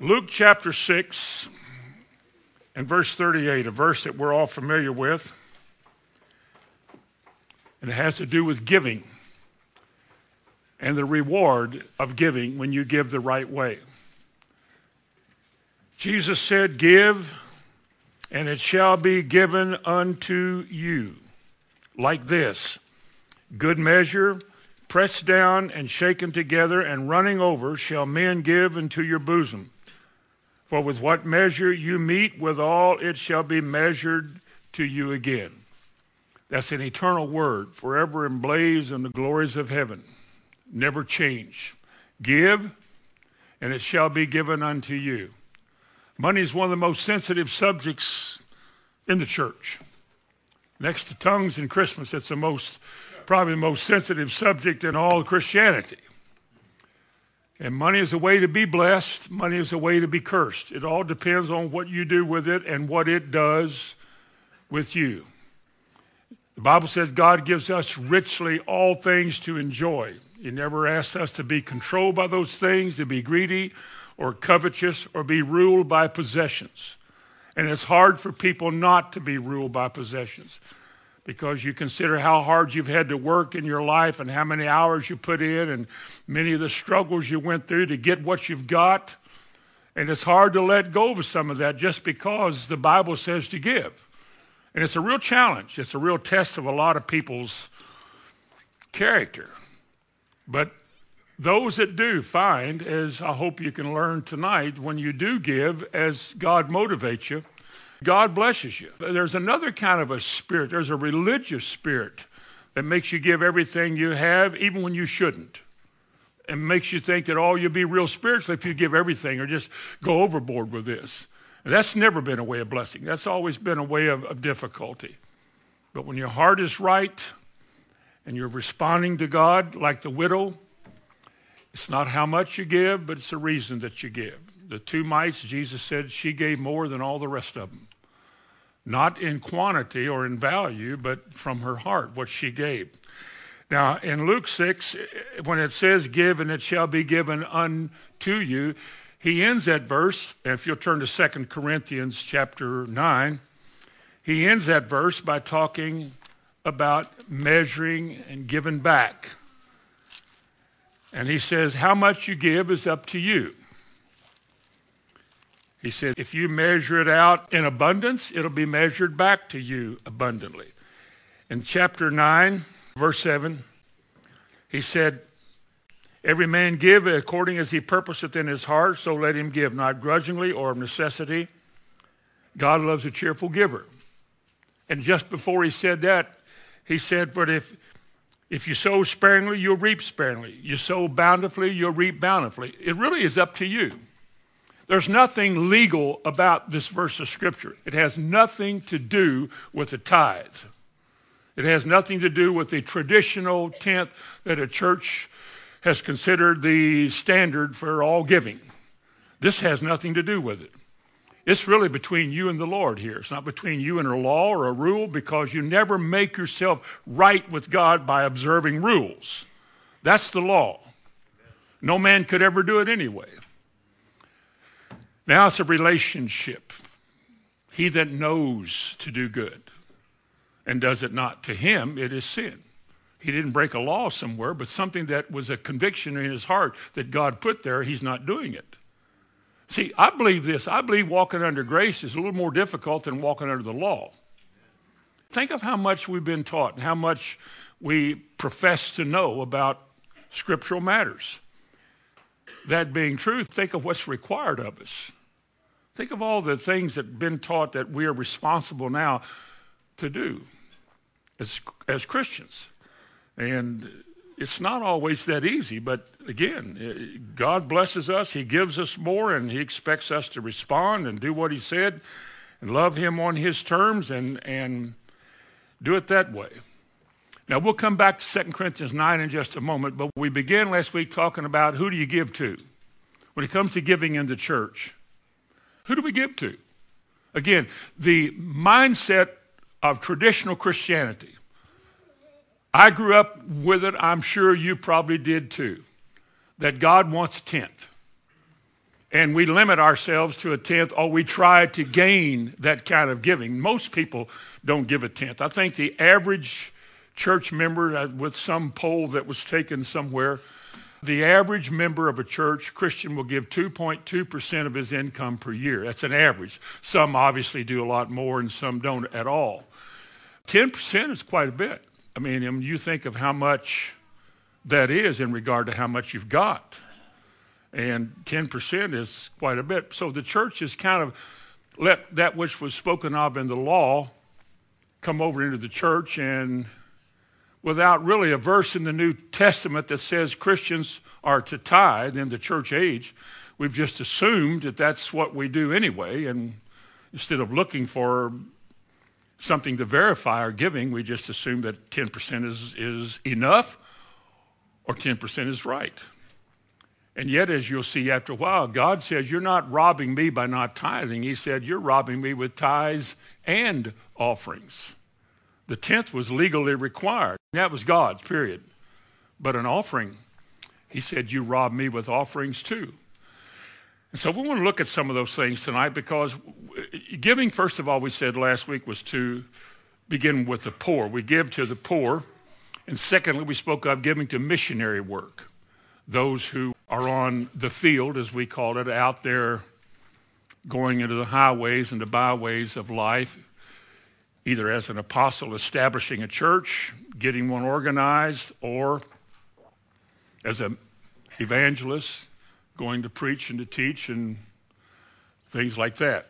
Luke chapter 6 and verse 38, a verse that we're all familiar with. And it has to do with giving and the reward of giving when you give the right way. Jesus said, Give, and it shall be given unto you. Like this good measure, pressed down and shaken together and running over, shall men give into your bosom. For with what measure you meet withal, it shall be measured to you again. That's an eternal word, forever emblazed in the glories of heaven. Never change. Give, and it shall be given unto you. Money is one of the most sensitive subjects in the church. Next to tongues and Christmas, it's the most, probably the most sensitive subject in all Christianity. And money is a way to be blessed, money is a way to be cursed. It all depends on what you do with it and what it does with you. The Bible says God gives us richly all things to enjoy. He never asks us to be controlled by those things, to be greedy or covetous or be ruled by possessions. And it's hard for people not to be ruled by possessions because you consider how hard you've had to work in your life and how many hours you put in and many of the struggles you went through to get what you've got. And it's hard to let go of some of that just because the Bible says to give. And it's a real challenge. It's a real test of a lot of people's character. But those that do find, as I hope you can learn tonight, when you do give, as God motivates you, God blesses you. There's another kind of a spirit, there's a religious spirit that makes you give everything you have, even when you shouldn't. And makes you think that, oh, you'll be real spiritual if you give everything or just go overboard with this. And that's never been a way of blessing. That's always been a way of, of difficulty. But when your heart is right and you're responding to God like the widow, it's not how much you give, but it's the reason that you give. The two mites, Jesus said, she gave more than all the rest of them not in quantity or in value, but from her heart, what she gave. Now, in Luke 6, when it says, Give and it shall be given unto you, he ends that verse, if you'll turn to 2 Corinthians chapter 9, he ends that verse by talking about measuring and giving back. And he says, How much you give is up to you. He said, if you measure it out in abundance, it'll be measured back to you abundantly. In chapter 9, verse 7, he said, Every man give according as he purposeth in his heart, so let him give, not grudgingly or of necessity. God loves a cheerful giver. And just before he said that, he said, But if, if you sow sparingly, you'll reap sparingly. You sow bountifully, you'll reap bountifully. It really is up to you. There's nothing legal about this verse of Scripture. It has nothing to do with the tithe. It has nothing to do with the traditional tenth that a church has considered the standard for all giving. This has nothing to do with it. It's really between you and the Lord here. It's not between you and a law or a rule because you never make yourself right with God by observing rules. That's the law. No man could ever do it anyway. Now it's a relationship. He that knows to do good and does it not, to him it is sin. He didn't break a law somewhere, but something that was a conviction in his heart that God put there, he's not doing it. See, I believe this. I believe walking under grace is a little more difficult than walking under the law. Think of how much we've been taught and how much we profess to know about scriptural matters. That being true, think of what's required of us. Think of all the things that have been taught that we are responsible now to do as, as Christians. And it's not always that easy, but again, eh, God blesses us. He gives us more, and He expects us to respond and do what He said and love Him on His terms and, and do it that way. Now, we'll come back to 2 Corinthians 9 in just a moment, but we began last week talking about who do you give to when it comes to giving in the church. Who do we give to? Again, the mindset of traditional Christianity. I grew up with it. I'm sure you probably did too. That God wants a tenth. and we limit ourselves to a tenth or we try to gain that kind of giving. Most people don't give a tenth. I think the average church member, uh, with some poll that was taken somewhere, the average member of a church, Christian, will give 2.2% of his income per year. That's an average. Some obviously do a lot more and some don't at all. 10% is quite a bit. I mean, you think of how much that is in regard to how much you've got. And 10% is quite a bit. So the church has kind of let that which was spoken of in the law come over into the church and without really a verse in the New Testament that says Christians are to tithe in the church age. We've just assumed that that's what we do anyway, and instead of looking for something to verify our giving, we just assume that 10% is, is enough or 10% is right. And yet, as you'll see after a while, God says, You're not robbing me by not tithing. He said, You're robbing me with tithes and offerings. The tenth was legally required. That was God's, period. But an offering, he said, You rob me with offerings too. And so we want to look at some of those things tonight because giving, first of all, we said last week was to begin with the poor. We give to the poor. And secondly, we spoke of giving to missionary work, those who are on the field, as we call it, out there going into the highways and the byways of life, either as an apostle establishing a church, getting one organized, or as an evangelist going to preach and to teach and things like that.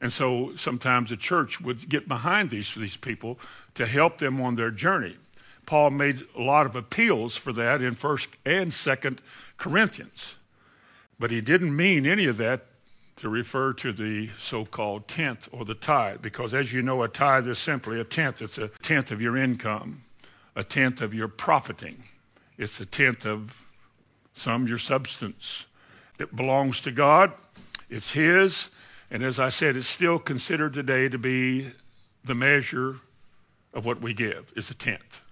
And so sometimes the church would get behind these, these people to help them on their journey. Paul made a lot of appeals for that in 1st and 2nd Corinthians. But he didn't mean any of that to refer to the so-called tenth or the tithe, because as you know, a tithe is simply a tenth. It's a tenth of your income, a tenth of your profiting. It's a tenth of some your substance. It belongs to God. It's His. And as I said, it's still considered today to be the measure of what we give. It's a tenth.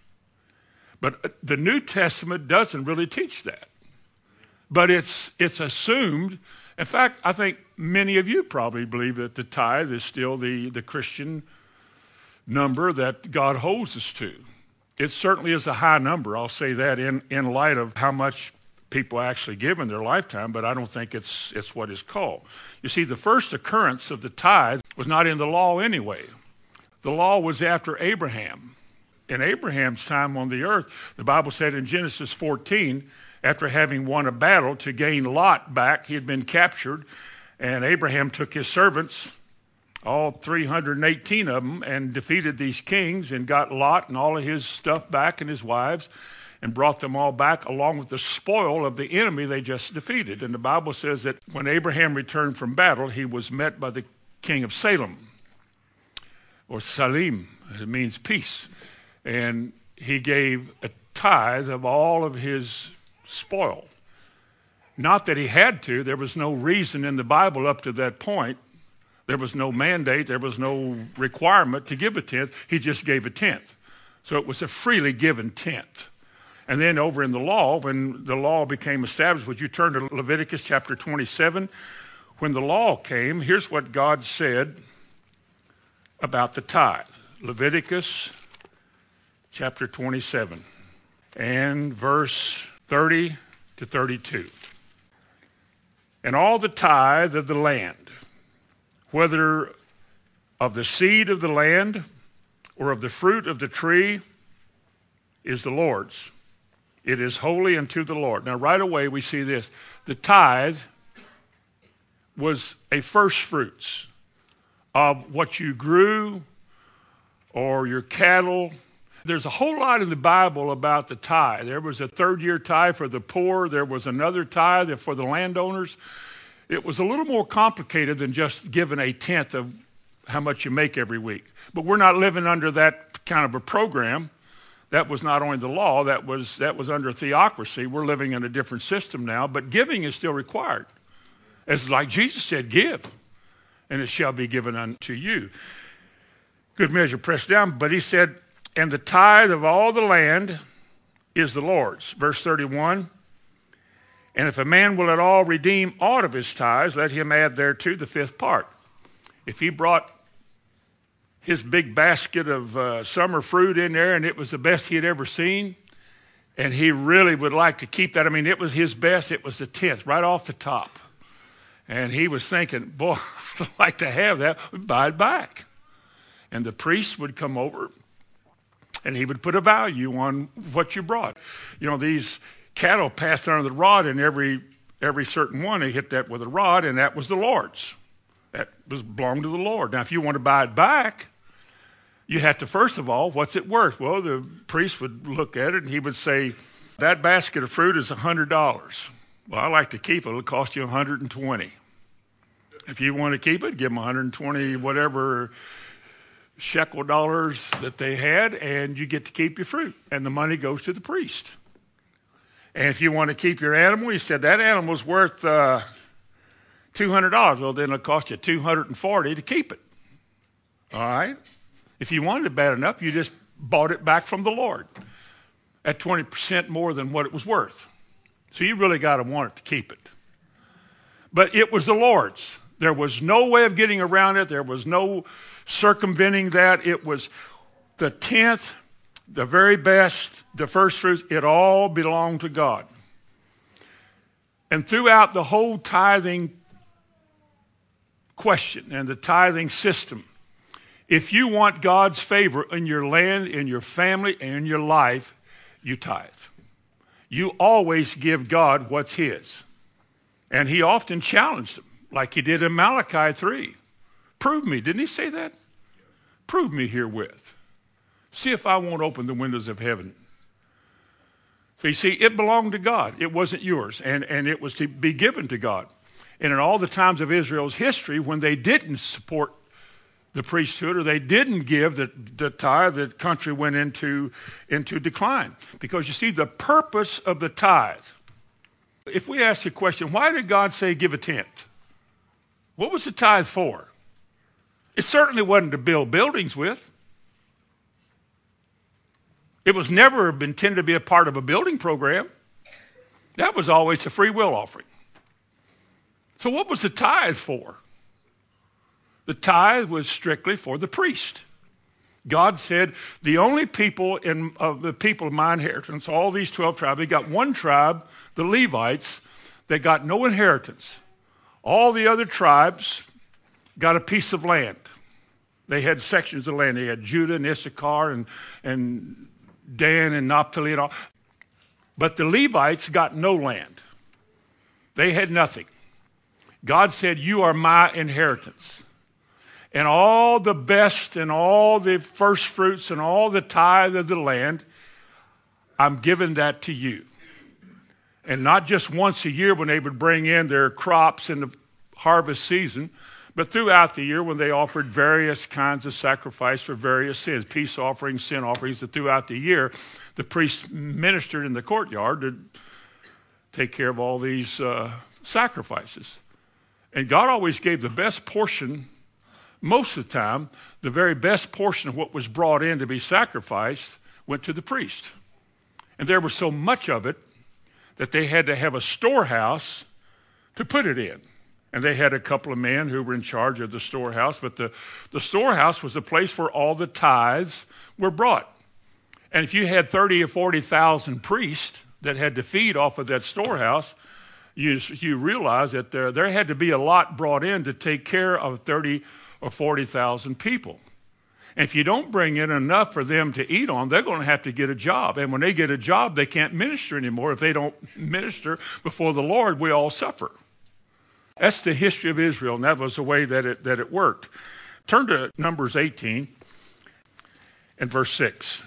But uh, the New Testament doesn't really teach that. But it's, it's assumed. In fact, I think many of you probably believe that the tithe is still the, the Christian number that God holds us to. It certainly is a high number. I'll say that in, in light of how much people actually give in their lifetime, but I don't think it's, it's what is called. You see, the first occurrence of the tithe was not in the law anyway. The law was after Abraham. In Abraham's time on the earth, the Bible said in Genesis 14, after having won a battle to gain Lot back, he had been captured, and Abraham took his servants, all 318 of them, and defeated these kings and got Lot and all of his stuff back and his wives and brought them all back along with the spoil of the enemy they just defeated. And the Bible says that when Abraham returned from battle, he was met by the king of Salem, or Salim. It means peace. And he gave a tithe of all of his spoil. Not that he had to, there was no reason in the Bible up to that point. There was no mandate, there was no requirement to give a tenth. He just gave a tenth. So it was a freely given tenth. And then over in the law, when the law became established, would you turn to Leviticus chapter 27? When the law came, here's what God said about the tithe. Leviticus chapter 27 and verse 30 to 32. And all the tithe of the land, whether of the seed of the land or of the fruit of the tree, is the Lord's. It is holy unto the Lord. Now, right away, we see this. The tithe was a first fruits of what you grew or your cattle. There's a whole lot in the Bible about the tithe. There was a third year tithe for the poor, there was another tithe for the landowners. It was a little more complicated than just giving a tenth of how much you make every week. But we're not living under that kind of a program that was not only the law, that was, that was under theocracy. We're living in a different system now, but giving is still required. It's like Jesus said, give, and it shall be given unto you. Good measure, pressed down. But he said, and the tithe of all the land is the Lord's. Verse 31 And if a man will at all redeem aught of his tithes, let him add thereto the fifth part. If he brought his big basket of uh, summer fruit in there and it was the best he had ever seen, and he really would like to keep that. I mean, it was his best, it was the tenth, right off the top. And he was thinking, boy, I'd like to have that, buy it back. And the priest would come over and he would put a value on what you brought. You know, these cattle passed under the rod, and every every certain one they hit that with a rod, and that was the Lord's. That was belonged to the Lord. Now, if you want to buy it back, you have to first of all, what's it worth? Well, the priest would look at it and he would say, that basket of fruit is a hundred dollars. Well, I like to keep it. It'll cost you 120. If you want to keep it, give them 120 whatever shekel dollars that they had, and you get to keep your fruit, and the money goes to the priest. And if you want to keep your animal, he said that animal's worth uh, $200. Well, then it'll cost you 240 to keep it. All right? If you wanted it bad enough, you just bought it back from the Lord at 20% more than what it was worth. So you really got to want it to keep it. But it was the Lord's. There was no way of getting around it. There was no circumventing that. It was the tenth, the very best, the first fruits. It all belonged to God. And throughout the whole tithing question and the tithing system, if you want God's favor in your land, in your family, and in your life, you tithe. You always give God what's His. And He often challenged them, like He did in Malachi 3. Prove me. Didn't He say that? Prove me herewith. See if I won't open the windows of heaven. So you see, it belonged to God. It wasn't yours. And, and it was to be given to God. And in all the times of Israel's history, when they didn't support the priesthood or they didn't give the, the tithe, the country went into, into decline. Because you see, the purpose of the tithe, if we ask the question, why did God say give a tenth? What was the tithe for? It certainly wasn't to build buildings with. It was never intended to be a part of a building program. That was always a free will offering. So, what was the tithe for? The tithe was strictly for the priest. God said, the only people in of the people of my inheritance, all these 12 tribes, they got one tribe, the Levites, that got no inheritance. All the other tribes got a piece of land. They had sections of land. They had Judah and Issachar and, and Dan and Naphtali and all. But the Levites got no land. They had nothing. God said, You are my inheritance and all the best and all the first fruits and all the tithe of the land, I'm giving that to you. And not just once a year when they would bring in their crops in the harvest season, but throughout the year when they offered various kinds of sacrifice for various sins, peace offerings, sin offerings, that throughout the year the priest ministered in the courtyard to take care of all these uh, sacrifices. And God always gave the best portion most of the time, the very best portion of what was brought in to be sacrificed went to the priest. And there was so much of it that they had to have a storehouse to put it in. And they had a couple of men who were in charge of the storehouse, but the, the storehouse was the place where all the tithes were brought. And if you had 30 or 40,000 priests that had to feed off of that storehouse, you, you realize that there, there had to be a lot brought in to take care of 30 or 40,000 people. And if you don't bring in enough for them to eat on, they're going to have to get a job. And when they get a job, they can't minister anymore. If they don't minister before the Lord, we all suffer. That's the history of Israel, and that was the way that it, that it worked. Turn to Numbers 18 and verse 6.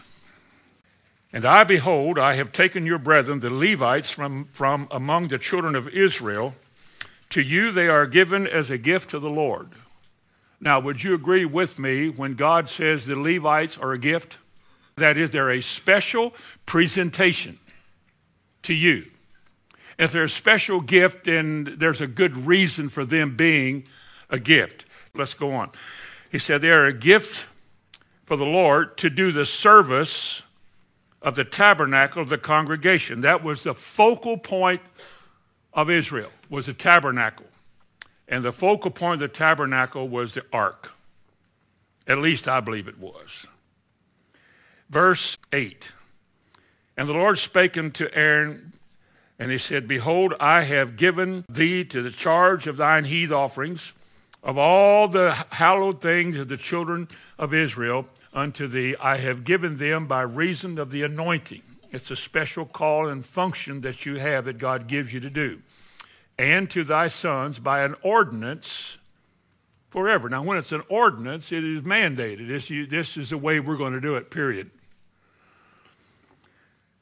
And I, behold, I have taken your brethren, the Levites, from, from among the children of Israel. To you they are given as a gift to the Lord. Now, would you agree with me when God says the Levites are a gift? That is, they're a special presentation to you. If they're a special gift, then there's a good reason for them being a gift. Let's go on. He said they are a gift for the Lord to do the service of the tabernacle of the congregation. That was the focal point of Israel was a tabernacle. And the focal point of the tabernacle was the ark. At least I believe it was. Verse 8 And the Lord spake unto Aaron, and he said, Behold, I have given thee to the charge of thine heave offerings of all the hallowed things of the children of Israel unto thee. I have given them by reason of the anointing. It's a special call and function that you have that God gives you to do. And to thy sons by an ordinance forever. Now, when it's an ordinance, it is mandated. This, you, this is the way we're going to do it, period.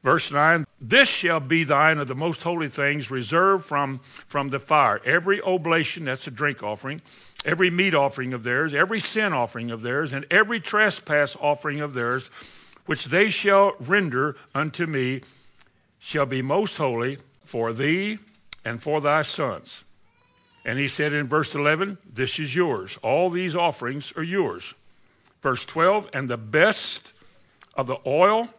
Verse 9, this shall be thine of the most holy things reserved from, from the fire. Every oblation, that's a drink offering, every meat offering of theirs, every sin offering of theirs, and every trespass offering of theirs, which they shall render unto me, shall be most holy for thee and for thy sons. And he said in verse 11, This is yours. All these offerings are yours. Verse 12, and the best of the oil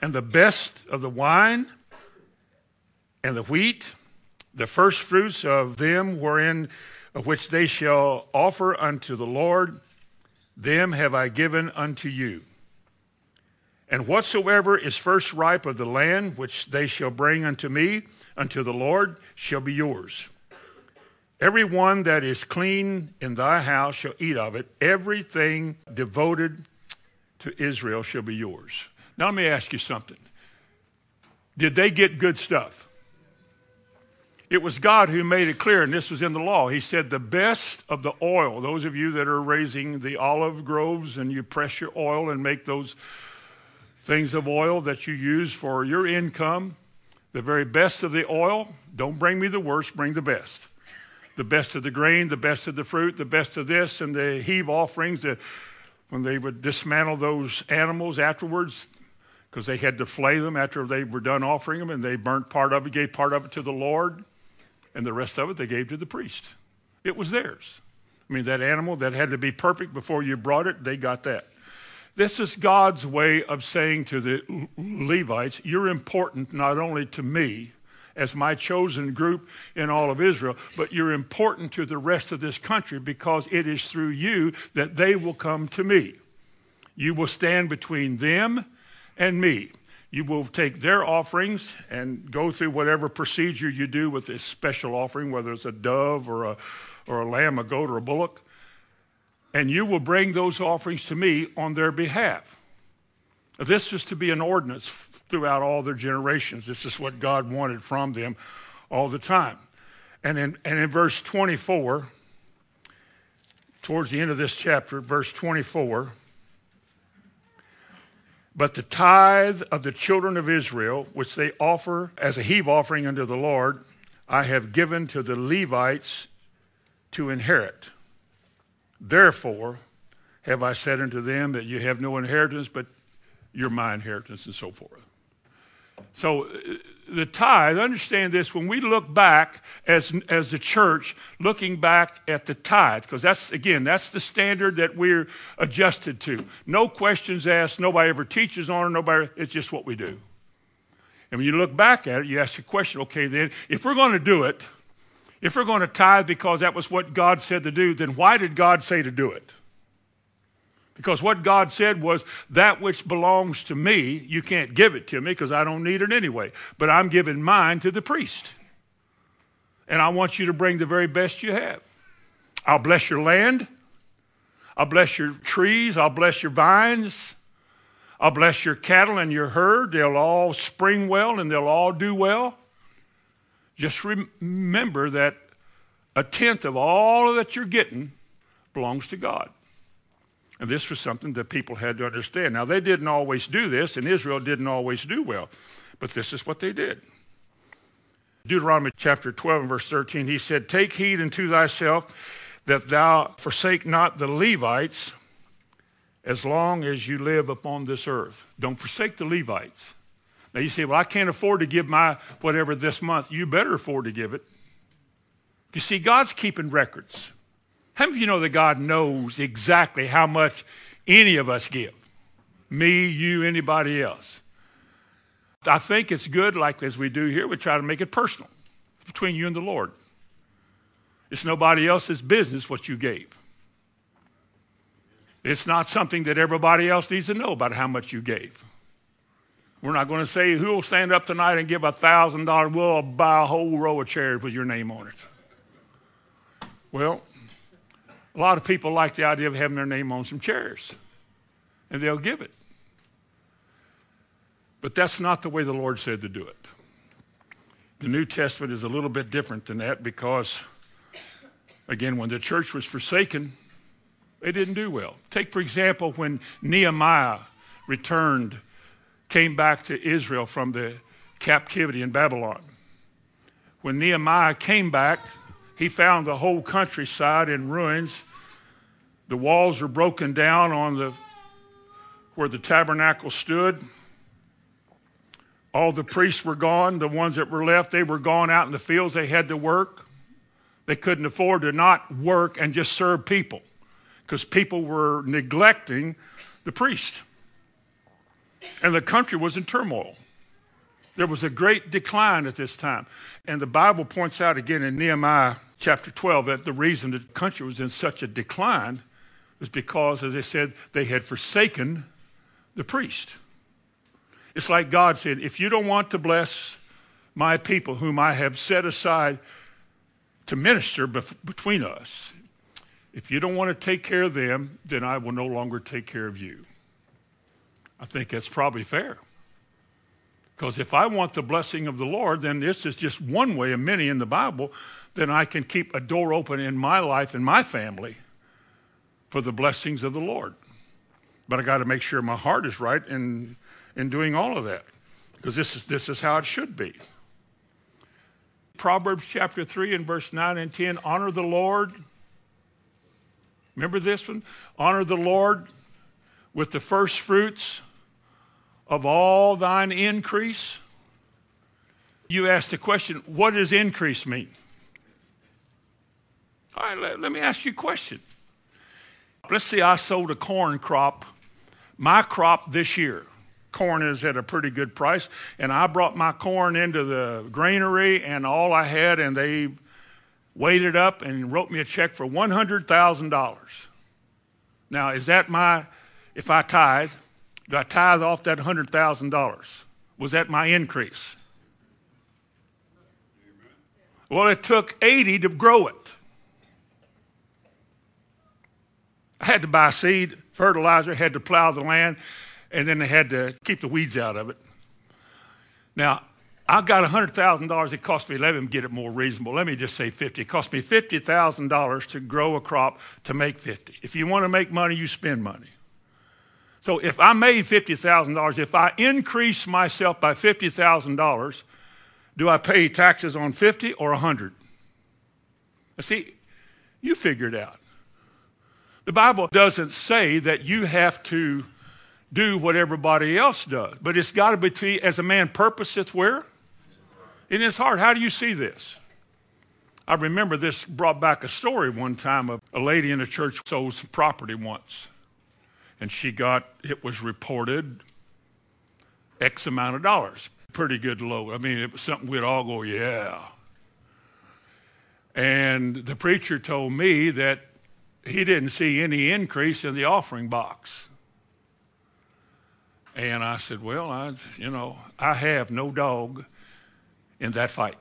and the best of the wine and the wheat, the first fruits of them wherein of which they shall offer unto the Lord, them have I given unto you. And whatsoever is first ripe of the land, which they shall bring unto me, unto the Lord, shall be yours. Every one that is clean in thy house shall eat of it. Everything devoted to Israel shall be yours. Now, let me ask you something. Did they get good stuff? It was God who made it clear, and this was in the law. He said, The best of the oil, those of you that are raising the olive groves and you press your oil and make those things of oil that you use for your income, the very best of the oil, don't bring me the worst, bring the best. The best of the grain, the best of the fruit, the best of this, and the heave offerings, the, when they would dismantle those animals afterwards, because they had to flay them after they were done offering them, and they burnt part of it, gave part of it to the Lord, and the rest of it they gave to the priest. It was theirs. I mean, that animal that had to be perfect before you brought it, they got that. This is God's way of saying to the Levites, You're important not only to me as my chosen group in all of Israel, but you're important to the rest of this country because it is through you that they will come to me. You will stand between them and me. You will take their offerings and go through whatever procedure you do with this special offering, whether it's a dove or a, or a lamb, a goat, or a bullock, and you will bring those offerings to me on their behalf. This is to be an ordinance throughout all their generations. This is what God wanted from them all the time. And in, and in verse 24, towards the end of this chapter, verse 24, but the tithe of the children of Israel, which they offer as a heave offering unto the Lord, I have given to the Levites to inherit. Therefore, have I said unto them that you have no inheritance, but you're my inheritance, and so forth. So uh, the tithe, understand this, when we look back as, as the church, looking back at the tithe, because that's, again, that's the standard that we're adjusted to. No questions asked, nobody ever teaches on it, nobody, it's just what we do. And when you look back at it, you ask the question, okay, then, if we're going to do it, if we're going to tithe because that was what God said to do, then why did God say to do it? Because what God said was, that which belongs to me, you can't give it to me because I don't need it anyway. But I'm giving mine to the priest. And I want you to bring the very best you have. I'll bless your land. I'll bless your trees. I'll bless your vines. I'll bless your cattle and your herd. They'll all spring well and they'll all do well. Just remember that a tenth of all that you're getting belongs to God. And this was something that people had to understand. Now, they didn't always do this, and Israel didn't always do well, but this is what they did. Deuteronomy chapter 12 and verse 13, he said, Take heed unto thyself that thou forsake not the Levites as long as you live upon this earth. Don't forsake the Levites. Now you say, Well, I can't afford to give my whatever this month. You better afford to give it. You see, God's keeping records. How many of you know that God knows exactly how much any of us give? Me, you, anybody else. I think it's good, like as we do here, we try to make it personal. between you and the Lord. It's nobody else's business what you gave. It's not something that everybody else needs to know about how much you gave. We're not going to say who will stand up tonight and give a thousand dollars. We'll buy a whole row of chairs with your name on it. Well, a lot of people like the idea of having their name on some chairs, and they'll give it. But that's not the way the Lord said to do it. The New Testament is a little bit different than that because, again, when the church was forsaken, they didn't do well. Take, for example, when Nehemiah returned, came back to Israel from the captivity in Babylon. When Nehemiah came back, he found the whole countryside in ruins. The walls were broken down on the where the tabernacle stood. All the priests were gone. The ones that were left, they were gone out in the fields. They had to work. They couldn't afford to not work and just serve people because people were neglecting the priest. And the country was in turmoil. There was a great decline at this time. And the Bible points out again in Nehemiah chapter 12 that the reason the country was in such a decline was because, as I said, they had forsaken the priest. It's like God said, if you don't want to bless my people whom I have set aside to minister between us, if you don't want to take care of them, then I will no longer take care of you. I think that's probably fair. Because if I want the blessing of the Lord, then this is just one way of many in the Bible, then I can keep a door open in my life and my family for the blessings of the Lord. But I got to make sure my heart is right in, in doing all of that. Because this is, this is how it should be. Proverbs chapter 3 and verse 9 and 10 honor the Lord. Remember this one? Honor the Lord with the first fruits of all thine increase? You asked the question, what does increase mean? All right, let, let me ask you a question. Let's say I sold a corn crop, my crop this year. Corn is at a pretty good price, and I brought my corn into the granary, and all I had, and they weighed it up and wrote me a check for $100,000. Now, is that my, if I tithe, do I tithe off that $100,000? Was that my increase? Well, it took 80 to grow it. I had to buy seed, fertilizer, had to plow the land, and then they had to keep the weeds out of it. Now, I got $100,000. It cost me, let me get it more reasonable. Let me just say 50. It cost me $50,000 to grow a crop to make 50. If you want to make money, you spend money. So if I made $50,000, if I increase myself by $50,000, do I pay taxes on 50 or 100? See, you figure it out. The Bible doesn't say that you have to do what everybody else does, but it's got to be as a man purposeth where? In his heart. How do you see this? I remember this brought back a story one time of a lady in a church sold some property once and she got, it was reported, X amount of dollars. Pretty good low. I mean, it was something we'd all go, yeah. And the preacher told me that he didn't see any increase in the offering box. And I said, well, I, you know, I have no dog in that fight.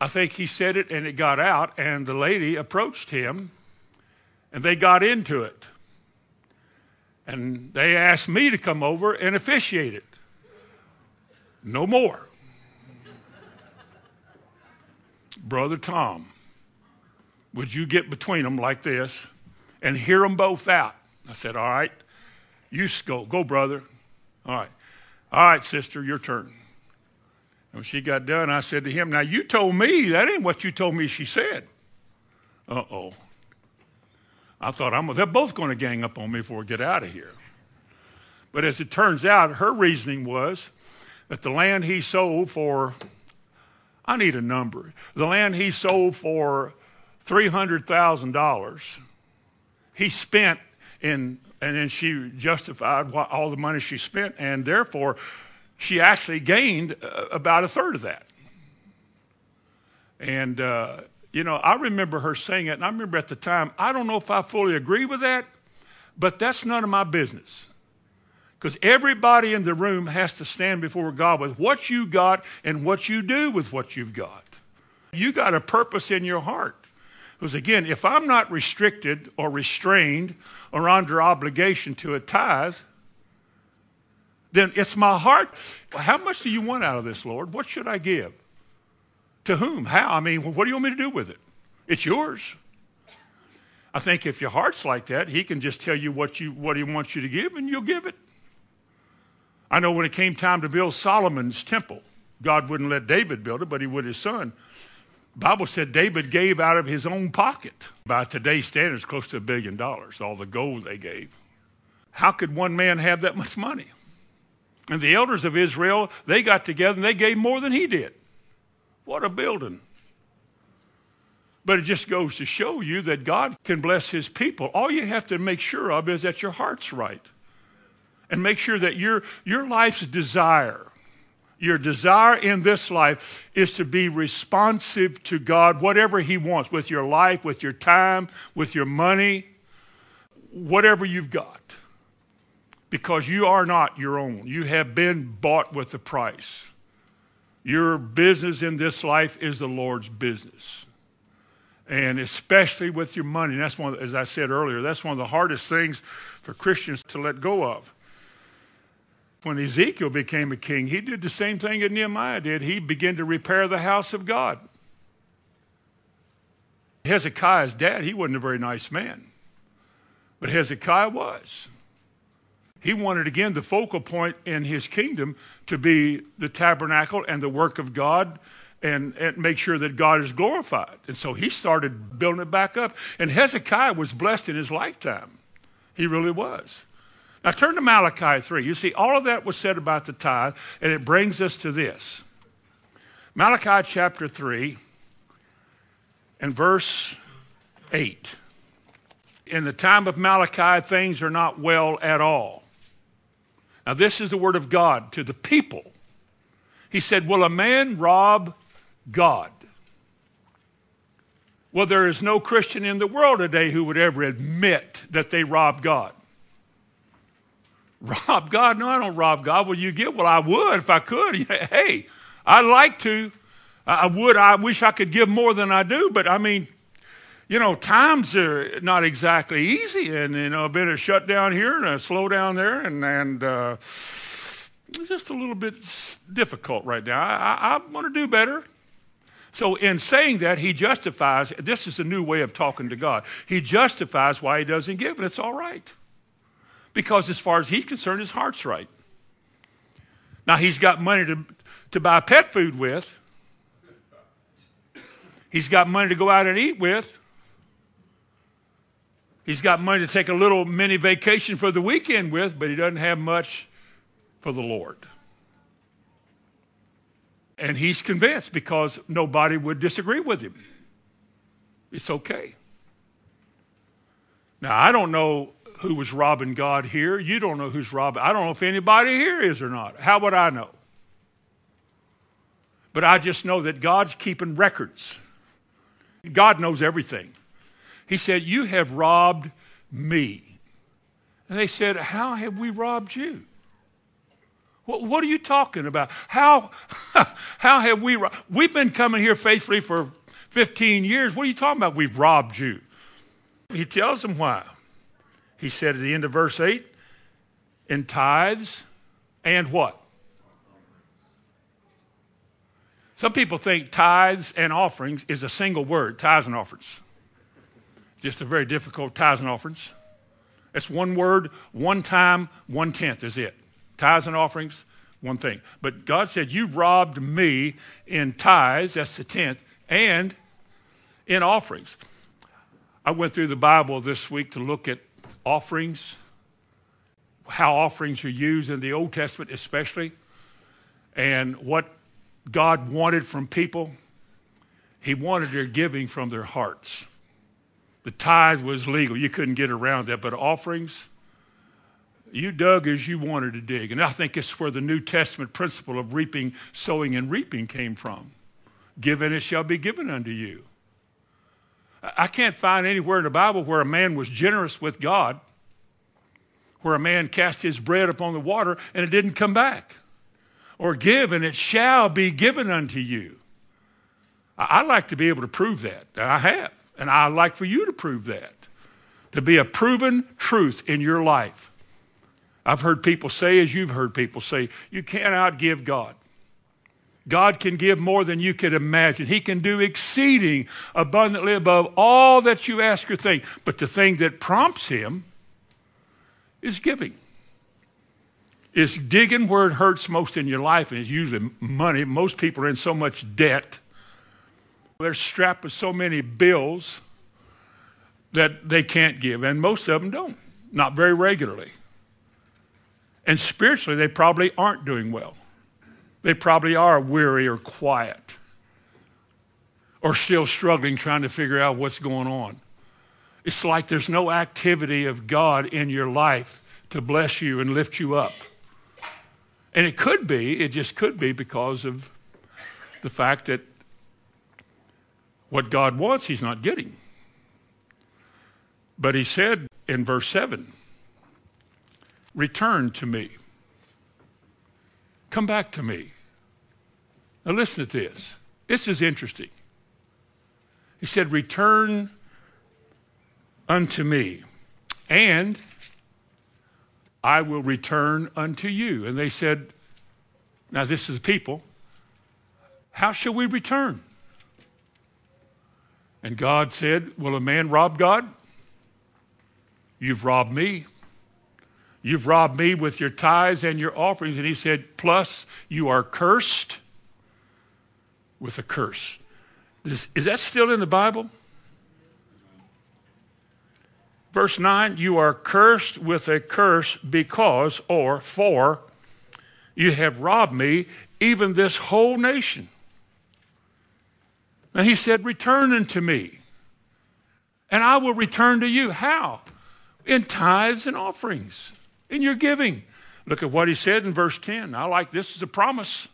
I think he said it and it got out, and the lady approached him and they got into it. And they asked me to come over and officiate it. No more. Brother Tom, would you get between them like this and hear them both out? I said, All right, you go, go, brother. All right. All right, sister, your turn. And when she got done, I said to him, Now you told me, that ain't what you told me she said. Uh oh. I thought, I'm, they're both going to gang up on me before we get out of here. But as it turns out, her reasoning was that the land he sold for, I need a number, the land he sold for $300,000, he spent in, and then she justified what, all the money she spent, and therefore she actually gained uh, about a third of that. And, uh, you know, I remember her saying it, and I remember at the time, I don't know if I fully agree with that, but that's none of my business. Because everybody in the room has to stand before God with what you got and what you do with what you've got. You got a purpose in your heart. Because again, if I'm not restricted or restrained or under obligation to a tithe, then it's my heart. How much do you want out of this, Lord? What should I give? To whom? How? I mean, what do you want me to do with it? It's yours. I think if your heart's like that, he can just tell you what, you, what he wants you to give and you'll give it. I know when it came time to build Solomon's temple, God wouldn't let David build it, but he would his son. Bible said David gave out of his own pocket. By today's standards, close to a billion dollars, all the gold they gave. How could one man have that much money? And the elders of Israel, they got together and they gave more than he did. What a building. But it just goes to show you that God can bless his people. All you have to make sure of is that your heart's right. And make sure that your, your life's desire, your desire in this life is to be responsive to God, whatever he wants, with your life, with your time, with your money, whatever you've got because you are not your own. You have been bought with a price. Your business in this life is the Lord's business. And especially with your money. That's one, as I said earlier, that's one of the hardest things for Christians to let go of. When Ezekiel became a king, he did the same thing that Nehemiah did. He began to repair the house of God. Hezekiah's dad, he wasn't a very nice man, but Hezekiah was. He wanted, again, the focal point in his kingdom to be the tabernacle and the work of God and, and make sure that God is glorified. And so he started building it back up. And Hezekiah was blessed in his lifetime. He really was. Now turn to Malachi 3. You see, all of that was said about the tithe, and it brings us to this. Malachi chapter 3 and verse 8. In the time of Malachi, things are not well at all. Now, this is the word of God to the people. He said, Will a man rob God? Well, there is no Christian in the world today who would ever admit that they rob God. Rob God? No, I don't rob God. Will you give? Well, I would if I could. Hey, I'd like to. I would. I wish I could give more than I do, but I mean, you know, times are not exactly easy, and you know, a bit of shutdown here and a slowdown there, and and uh, it's just a little bit difficult right now. I, I, I want to do better. So, in saying that, he justifies. This is a new way of talking to God. He justifies why he doesn't give, and it's all right, because as far as he's concerned, his heart's right. Now he's got money to to buy pet food with. He's got money to go out and eat with. He's got money to take a little mini vacation for the weekend with, but he doesn't have much for the Lord. And he's convinced because nobody would disagree with him. It's okay. Now, I don't know who was robbing God here. You don't know who's robbing. I don't know if anybody here is or not. How would I know? But I just know that God's keeping records. God knows everything. He said, You have robbed me. And they said, How have we robbed you? What, what are you talking about? How, how have we robbed? We've been coming here faithfully for 15 years. What are you talking about? We've robbed you. He tells them why. He said at the end of verse 8, in tithes and what? Some people think tithes and offerings is a single word, tithes and offerings. Just a very difficult tithes and offerings. It's one word, one time, one tenth is it. Tithes and offerings, one thing. But God said, You robbed me in tithes, that's the tenth, and in offerings. I went through the Bible this week to look at offerings, how offerings are used in the Old Testament, especially, and what God wanted from people. He wanted their giving from their hearts. The tithe was legal. You couldn't get around that. But offerings, you dug as you wanted to dig. And I think it's where the New Testament principle of reaping, sowing, and reaping came from. Given it shall be given unto you. I can't find anywhere in the Bible where a man was generous with God, where a man cast his bread upon the water and it didn't come back. Or give and it shall be given unto you. I'd like to be able to prove that, and I have. And I'd like for you to prove that, to be a proven truth in your life. I've heard people say, as you've heard people say, you can't outgive God. God can give more than you could imagine. He can do exceeding abundantly above all that you ask or think. But the thing that prompts him is giving. Is digging where it hurts most in your life, and it's usually money. Most people are in so much debt. They're strapped with so many bills that they can't give, and most of them don't, not very regularly. And spiritually, they probably aren't doing well. They probably are weary or quiet or still struggling trying to figure out what's going on. It's like there's no activity of God in your life to bless you and lift you up. And it could be, it just could be because of the fact that what God wants, He's not getting. But He said in verse 7 Return to me. Come back to me. Now listen to this. This is interesting. He said, Return unto me, and I will return unto you. And they said, Now this is people. How shall we return? And God said, Will a man rob God? You've robbed me. You've robbed me with your tithes and your offerings. And he said, Plus, you are cursed with a curse. Is, is that still in the Bible? Verse 9, you are cursed with a curse because, or for, you have robbed me, even this whole nation. Now he said, Return unto me, and I will return to you. How? In tithes and offerings in your giving. Look at what he said in verse 10. I like this as a promise.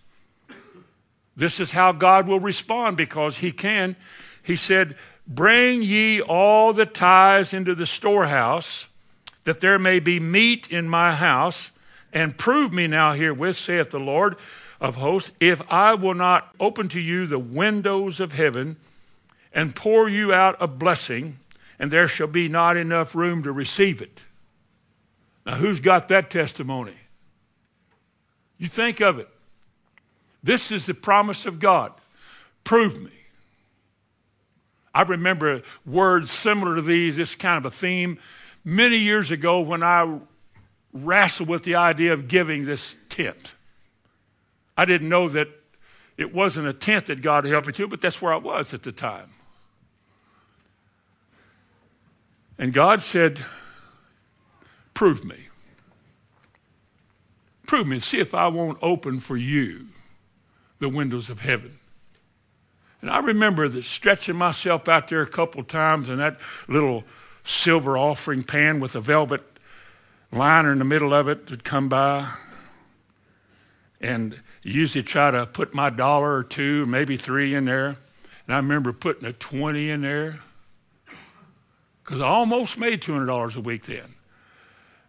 This is how God will respond because he can. He said, Bring ye all the tithes into the storehouse, that there may be meat in my house, and prove me now herewith, saith the Lord of hosts, if I will not open to you the windows of heaven and pour you out a blessing, and there shall be not enough room to receive it. Now, who's got that testimony? You think of it. This is the promise of God. Prove me. I remember words similar to these, this kind of a theme, many years ago when I wrestled with the idea of giving this tent. I didn't know that it wasn't a tent that God helped me to, but that's where I was at the time. And God said, Prove me. Prove me and see if I won't open for you the windows of heaven. And I remember that stretching myself out there a couple times in that little silver offering pan with a velvet liner in the middle of it would come by. And usually try to put my dollar or two, maybe three in there. And I remember putting a 20 in there because I almost made $200 a week then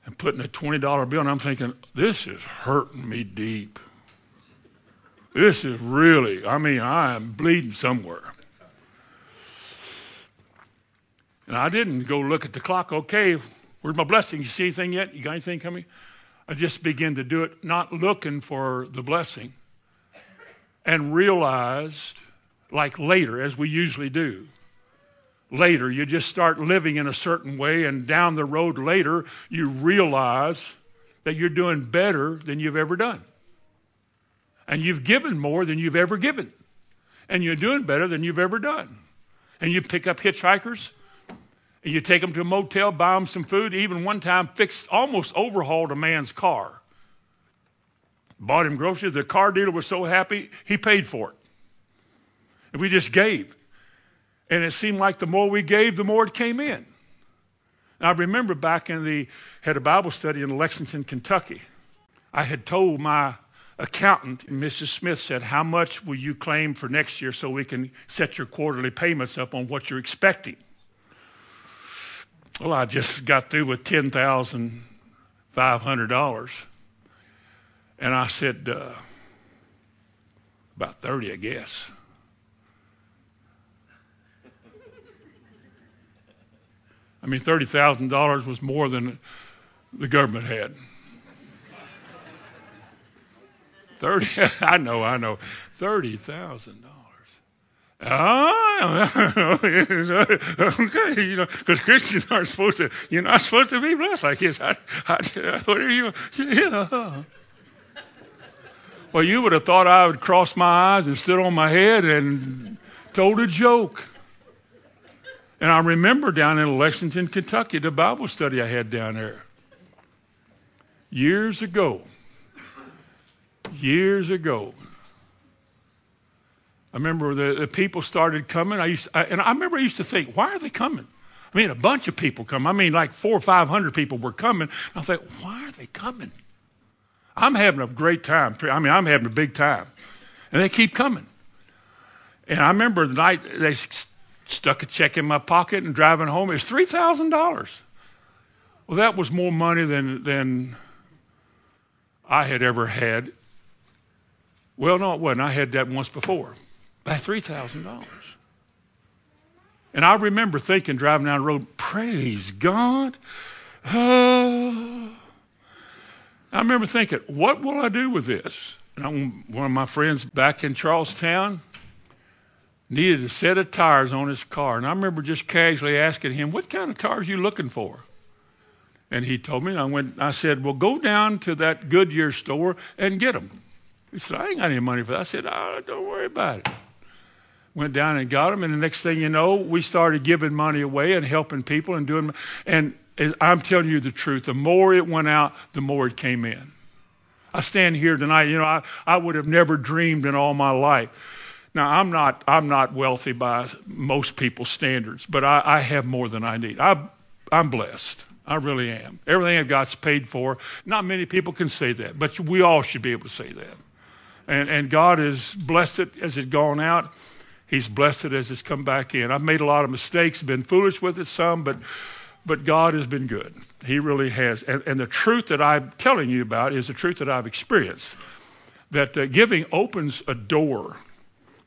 and putting a $20 bill, and I'm thinking, this is hurting me deep. This is really, I mean, I am bleeding somewhere. And I didn't go look at the clock. Okay, where's my blessing? You see anything yet? You got anything coming? I just began to do it, not looking for the blessing, and realized, like later, as we usually do, later. You just start living in a certain way, and down the road later, you realize that you're doing better than you've ever done. And you've given more than you've ever given. And you're doing better than you've ever done. And you pick up hitchhikers, and you take them to a motel, buy them some food. Even one time, fixed, almost overhauled a man's car. Bought him groceries. The car dealer was so happy, he paid for it. And we just gave. And it seemed like the more we gave, the more it came in. And I remember back in the, had a Bible study in Lexington, Kentucky. I had told my accountant, Mrs. Smith, said, How much will you claim for next year so we can set your quarterly payments up on what you're expecting? Well, I just got through with $10,500. And I said, uh, About 30, I guess. I mean, $30,000 was more than the government had. 30, I know, I know. $30,000. Oh, okay, you know, because Christians aren't supposed to, you're not supposed to be blessed like this. I, I, what are you? Yeah. Well, you would have thought I would cross my eyes and stood on my head and told a joke. And I remember down in Lexington, Kentucky, the Bible study I had down there years ago. Years ago. I remember the, the people started coming. I used, I, and I remember I used to think, why are they coming? I mean, a bunch of people come. I mean, like four or five hundred people were coming. I thought, why are they coming? I'm having a great time. I mean, I'm having a big time. And they keep coming. And I remember the night they stuck a check in my pocket and driving home. It was $3,000. Well, that was more money than, than I had ever had. Well, no, it wasn't. I had that once before. By $3,000. And I remember thinking, driving down the road, praise God. Uh, I remember thinking, what will I do with this? And one of my friends back in Charlestown, needed a set of tires on his car. And I remember just casually asking him, What kind of tires are you looking for? And he told me, and I went, I said, Well, go down to that Goodyear store and get them. He said, I ain't got any money for that. I said, oh, Don't worry about it. Went down and got them, and the next thing you know, we started giving money away and helping people and doing. And I'm telling you the truth, the more it went out, the more it came in. I stand here tonight, you know, I, I would have never dreamed in all my life now, I'm not, I'm not wealthy by most people's standards, but I, I have more than I need. I, I'm blessed. I really am. Everything I've got's paid for. Not many people can say that, but we all should be able to say that. And, and God has blessed it as it's gone out. He's blessed it as it's come back in. I've made a lot of mistakes, been foolish with it some, but, but God has been good. He really has. And, and the truth that I'm telling you about is the truth that I've experienced that uh, giving opens a door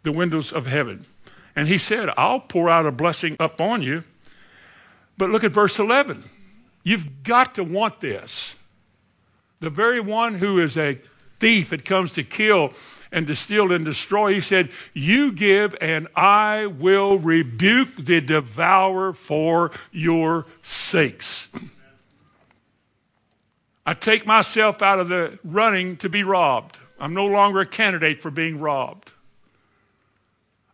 the windows of heaven. And he said, I'll pour out a blessing upon you. But look at verse 11. You've got to want this. The very one who is a thief that comes to kill and to steal and destroy, he said, You give, and I will rebuke the devourer for your sakes. I take myself out of the running to be robbed. I'm no longer a candidate for being robbed.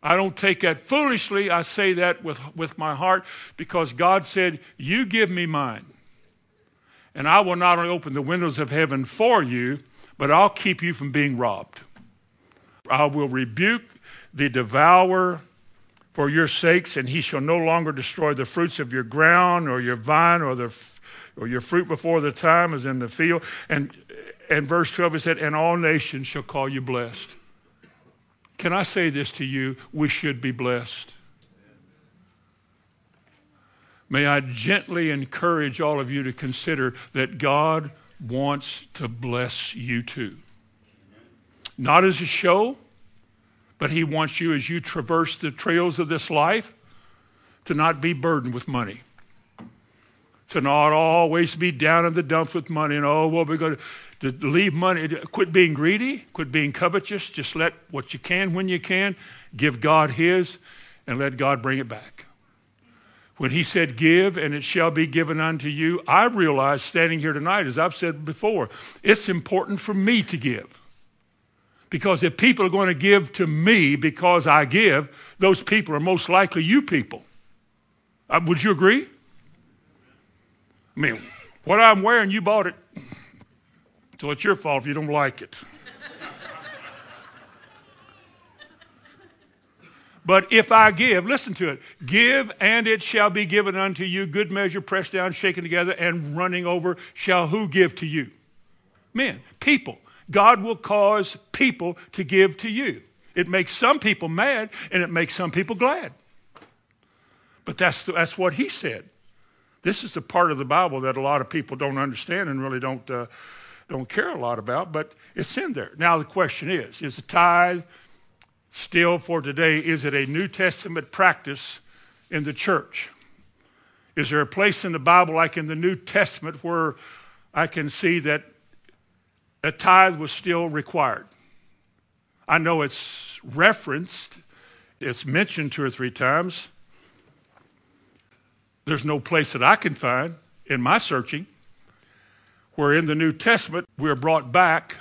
I don't take that foolishly. I say that with, with my heart because God said, You give me mine. And I will not only open the windows of heaven for you, but I'll keep you from being robbed. I will rebuke the devourer for your sakes, and he shall no longer destroy the fruits of your ground or your vine or, the, or your fruit before the time is in the field. And, and verse 12 it said, And all nations shall call you blessed. Can I say this to you? We should be blessed. May I gently encourage all of you to consider that God wants to bless you too. Not as a show, but He wants you as you traverse the trails of this life to not be burdened with money. To not always be down in the dumps with money and, oh, well, we're going to to leave money, quit being greedy, quit being covetous. Just let what you can when you can, give God His, and let God bring it back. When He said, Give, and it shall be given unto you, I realized standing here tonight, as I've said before, it's important for me to give. Because if people are going to give to me because I give, those people are most likely you people. Uh, would you agree? I mean, what I'm wearing, you bought it. So it's your fault if you don't like it. But if I give, listen to it, give and it shall be given unto you, good measure, pressed down, shaken together, and running over, shall who give to you? Men, people. God will cause people to give to you. It makes some people mad and it makes some people glad. But that's, that's what he said. This is the part of the Bible that a lot of people don't understand and really don't, uh, don't care a lot about, but it's in there. Now, the question is is the tithe still for today, is it a New Testament practice in the church? Is there a place in the Bible, like in the New Testament, where I can see that a tithe was still required? I know it's referenced, it's mentioned two or three times. There's no place that I can find in my searching where in the New Testament we're brought back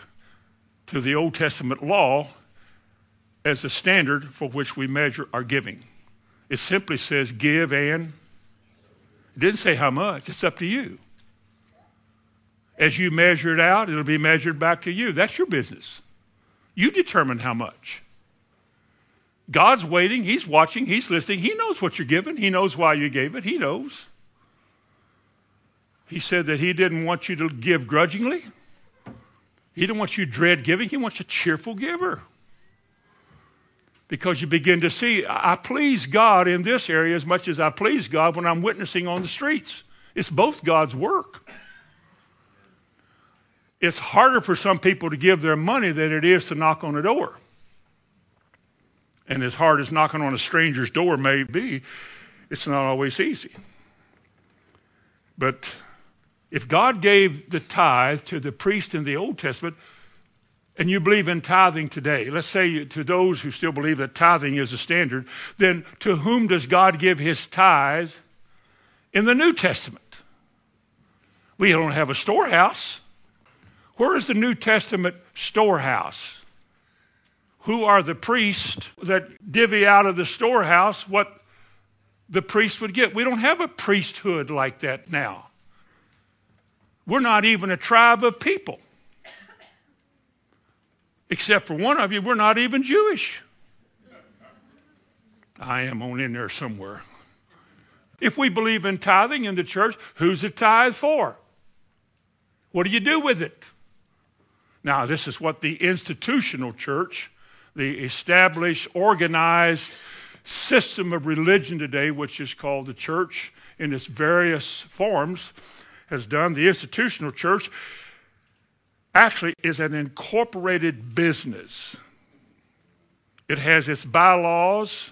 to the Old Testament law as the standard for which we measure our giving. It simply says give and it didn't say how much. It's up to you. As you measure it out, it'll be measured back to you. That's your business. You determine how much. God's waiting, He's watching, He's listening. He knows what you're giving, He knows why you gave it, He knows. He said that He didn't want you to give grudgingly, He didn't want you to dread giving, He wants a cheerful giver. Because you begin to see, I please God in this area as much as I please God when I'm witnessing on the streets. It's both God's work. It's harder for some people to give their money than it is to knock on a door. And as hard as knocking on a stranger's door may be, it's not always easy. But if God gave the tithe to the priest in the Old Testament, and you believe in tithing today, let's say to those who still believe that tithing is a standard, then to whom does God give his tithe in the New Testament? We don't have a storehouse. Where is the New Testament storehouse? who are the priests that divvy out of the storehouse what the priest would get. We don't have a priesthood like that now. We're not even a tribe of people. Except for one of you, we're not even Jewish. I am on in there somewhere. If we believe in tithing in the church, who's a tithe for? What do you do with it? Now, this is what the institutional church the established, organized system of religion today, which is called the church in its various forms, has done. The institutional church actually is an incorporated business. It has its bylaws.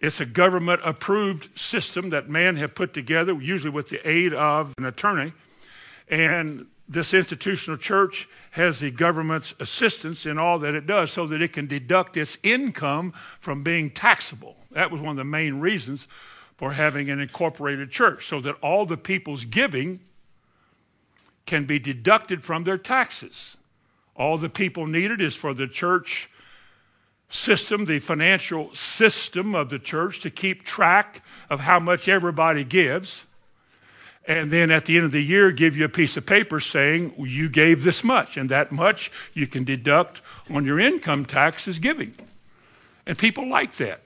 It's a government approved system that men have put together, usually with the aid of an attorney. And this institutional church has the government's assistance in all that it does so that it can deduct its income from being taxable. That was one of the main reasons for having an incorporated church, so that all the people's giving can be deducted from their taxes. All the people needed is for the church system, the financial system of the church, to keep track of how much everybody gives and then at the end of the year give you a piece of paper saying you gave this much and that much you can deduct on your income tax as giving and people like that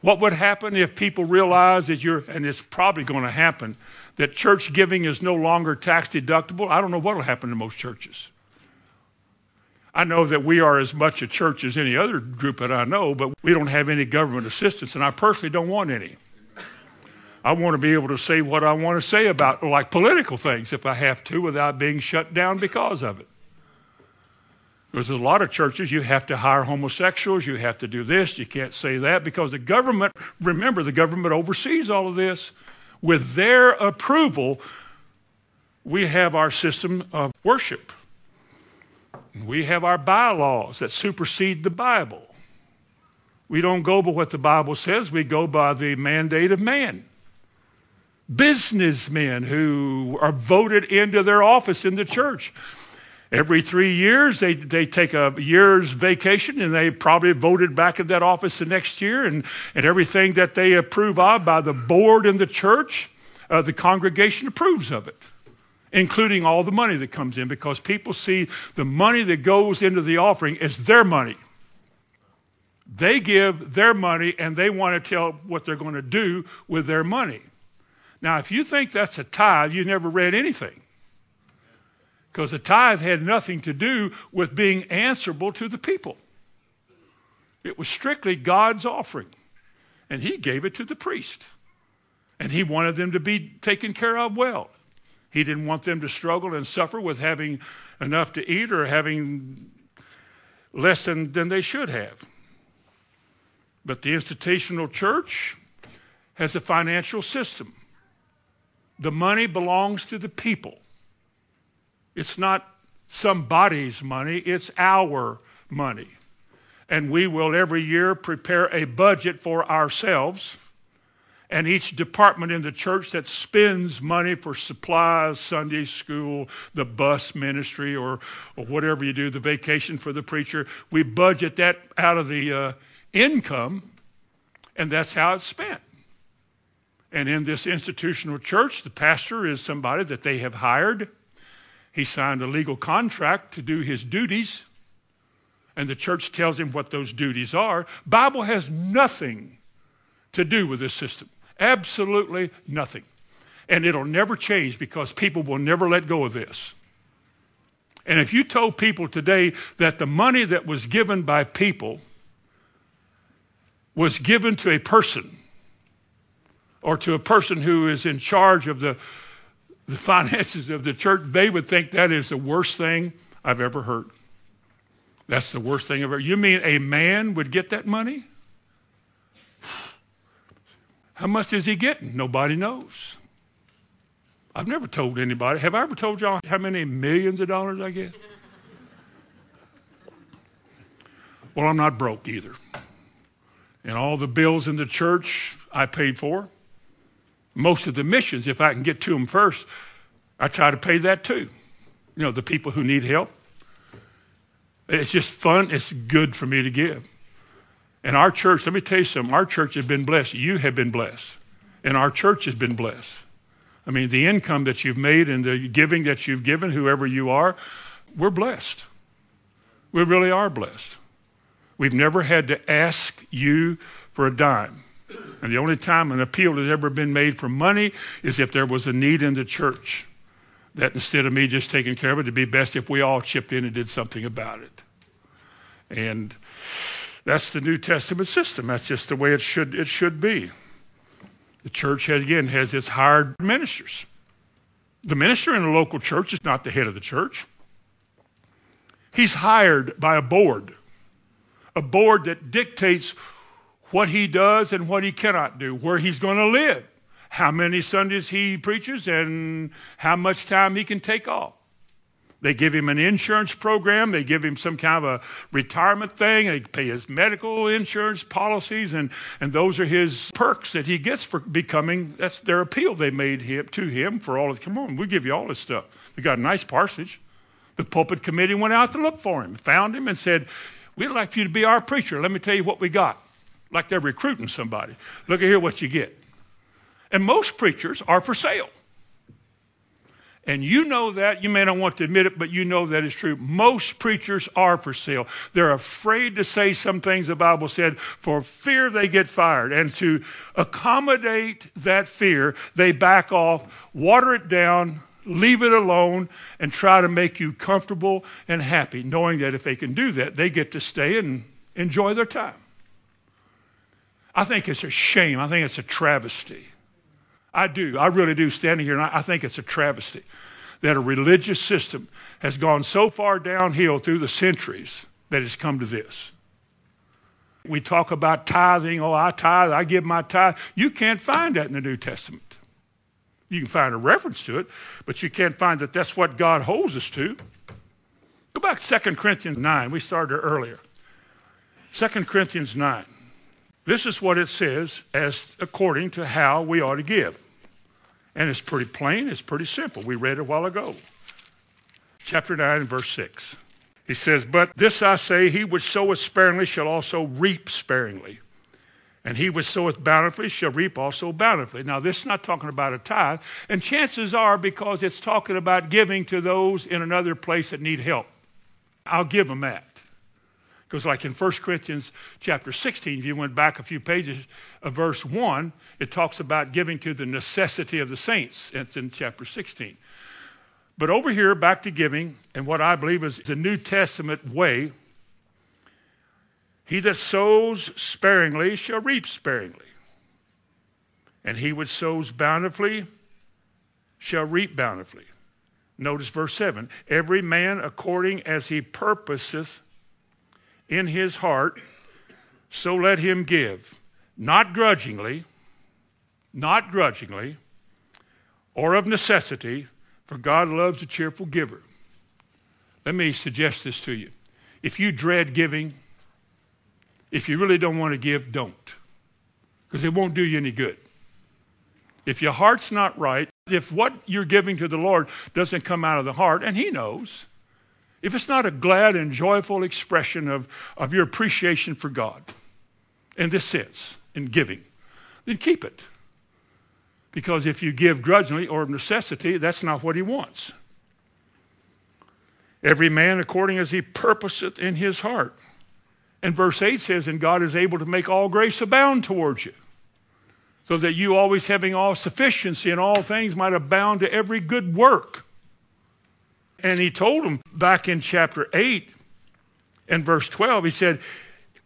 what would happen if people realize that you're and it's probably going to happen that church giving is no longer tax deductible i don't know what will happen to most churches I know that we are as much a church as any other group that I know, but we don't have any government assistance, and I personally don't want any. I want to be able to say what I want to say about like political things if I have to without being shut down because of it. There's a lot of churches you have to hire homosexuals, you have to do this, you can't say that because the government, remember, the government oversees all of this. With their approval, we have our system of worship. We have our bylaws that supersede the Bible. We don't go by what the Bible says, we go by the mandate of man businessmen who are voted into their office in the church. Every three years, they, they take a year's vacation and they probably voted back in that office the next year. And, and everything that they approve of by the board and the church, uh, the congregation approves of it, including all the money that comes in because people see the money that goes into the offering as their money. They give their money and they want to tell what they're going to do with their money. Now, if you think that's a tithe, you never read anything. Because the tithe had nothing to do with being answerable to the people. It was strictly God's offering. And he gave it to the priest. And he wanted them to be taken care of well. He didn't want them to struggle and suffer with having enough to eat or having less than, than they should have. But the institutional church has a financial system. The money belongs to the people. It's not somebody's money, it's our money. And we will every year prepare a budget for ourselves and each department in the church that spends money for supplies, Sunday school, the bus ministry, or, or whatever you do, the vacation for the preacher, we budget that out of the uh, income, and that's how it's spent. And in this institutional church, the pastor is somebody that they have hired. He signed a legal contract to do his duties, and the church tells him what those duties are. Bible has nothing to do with this system. Absolutely nothing. And it'll never change because people will never let go of this. And if you told people today that the money that was given by people was given to a person or to a person who is in charge of the, the finances of the church, they would think that is the worst thing I've ever heard. That's the worst thing ever. You mean a man would get that money? How much is he getting? Nobody knows. I've never told anybody. Have I ever told y'all how many millions of dollars I get? Well, I'm not broke either. And all the bills in the church I paid for. Most of the missions, if I can get to them first, I try to pay that too. You know, the people who need help. It's just fun. It's good for me to give. And our church, let me tell you something, our church has been blessed. You have been blessed. And our church has been blessed. I mean, the income that you've made and the giving that you've given, whoever you are, we're blessed. We really are blessed. We've never had to ask you for a dime. And the only time an appeal has ever been made for money is if there was a need in the church. That instead of me just taking care of it, it'd be best if we all chipped in and did something about it. And that's the New Testament system. That's just the way it should, it should be. The church, has, again, has its hired ministers. The minister in a local church is not the head of the church. He's hired by a board, a board that dictates what he does and what he cannot do, where he's going to live, how many Sundays he preaches, and how much time he can take off. They give him an insurance program. They give him some kind of a retirement thing. They pay his medical insurance policies, and, and those are his perks that he gets for becoming. That's their appeal they made him, to him for all of. Come on, we give you all this stuff. We got a nice parsonage. The pulpit committee went out to look for him, found him, and said, "We'd like you to be our preacher. Let me tell you what we got." Like they're recruiting somebody. Look at here what you get. And most preachers are for sale. And you know that. You may not want to admit it, but you know that is true. Most preachers are for sale. They're afraid to say some things the Bible said for fear they get fired. And to accommodate that fear, they back off, water it down, leave it alone, and try to make you comfortable and happy, knowing that if they can do that, they get to stay and enjoy their time. I think it's a shame. I think it's a travesty I do. I really do. Standing here, and I, I think it's a travesty that a religious system has gone so far downhill through the centuries that it's come to this. We talk about tithing. Oh, I tithe. I give my tithe. You can't find that in the New Testament. You can find a reference to it, but you can't find that that's what God holds us to. Go back to 2 Corinthians 9. We started earlier. 2 Corinthians 9. This is what it says as according to how we ought to give. And it's pretty plain, it's pretty simple. We read it a while ago. Chapter 9, verse 6. He says, But this I say, he which soweth sparingly shall also reap sparingly. And he which soweth bountifully shall reap also bountifully. Now, this is not talking about a tithe. And chances are because it's talking about giving to those in another place that need help. I'll give them that. Because like in 1 Corinthians chapter 16, if you went back a few pages, of verse 1, it talks about giving to the necessity of the saints. It's in chapter 16. But over here, back to giving, and what I believe is the New Testament way he that sows sparingly shall reap sparingly, and he which sows bountifully shall reap bountifully. Notice verse 7 Every man according as he purposeth in his heart, so let him give, not grudgingly, not grudgingly, or of necessity, for God loves a cheerful giver. Let me suggest this to you. If you dread giving, if you really don't want to give, don't, because it won't do you any good. If your heart's not right, if what you're giving to the Lord doesn't come out of the heart, and He knows, if it's not a glad and joyful expression of, of your appreciation for God in this sense, in giving, then keep it. Because if you give grudgingly or of necessity, that's not what He wants. Every man according as he purposeth in his heart. And verse 8 says, And God is able to make all grace abound towards you, so that you always having all sufficiency in all things might abound to every good work. And he told them back in chapter 8 and verse 12, he said,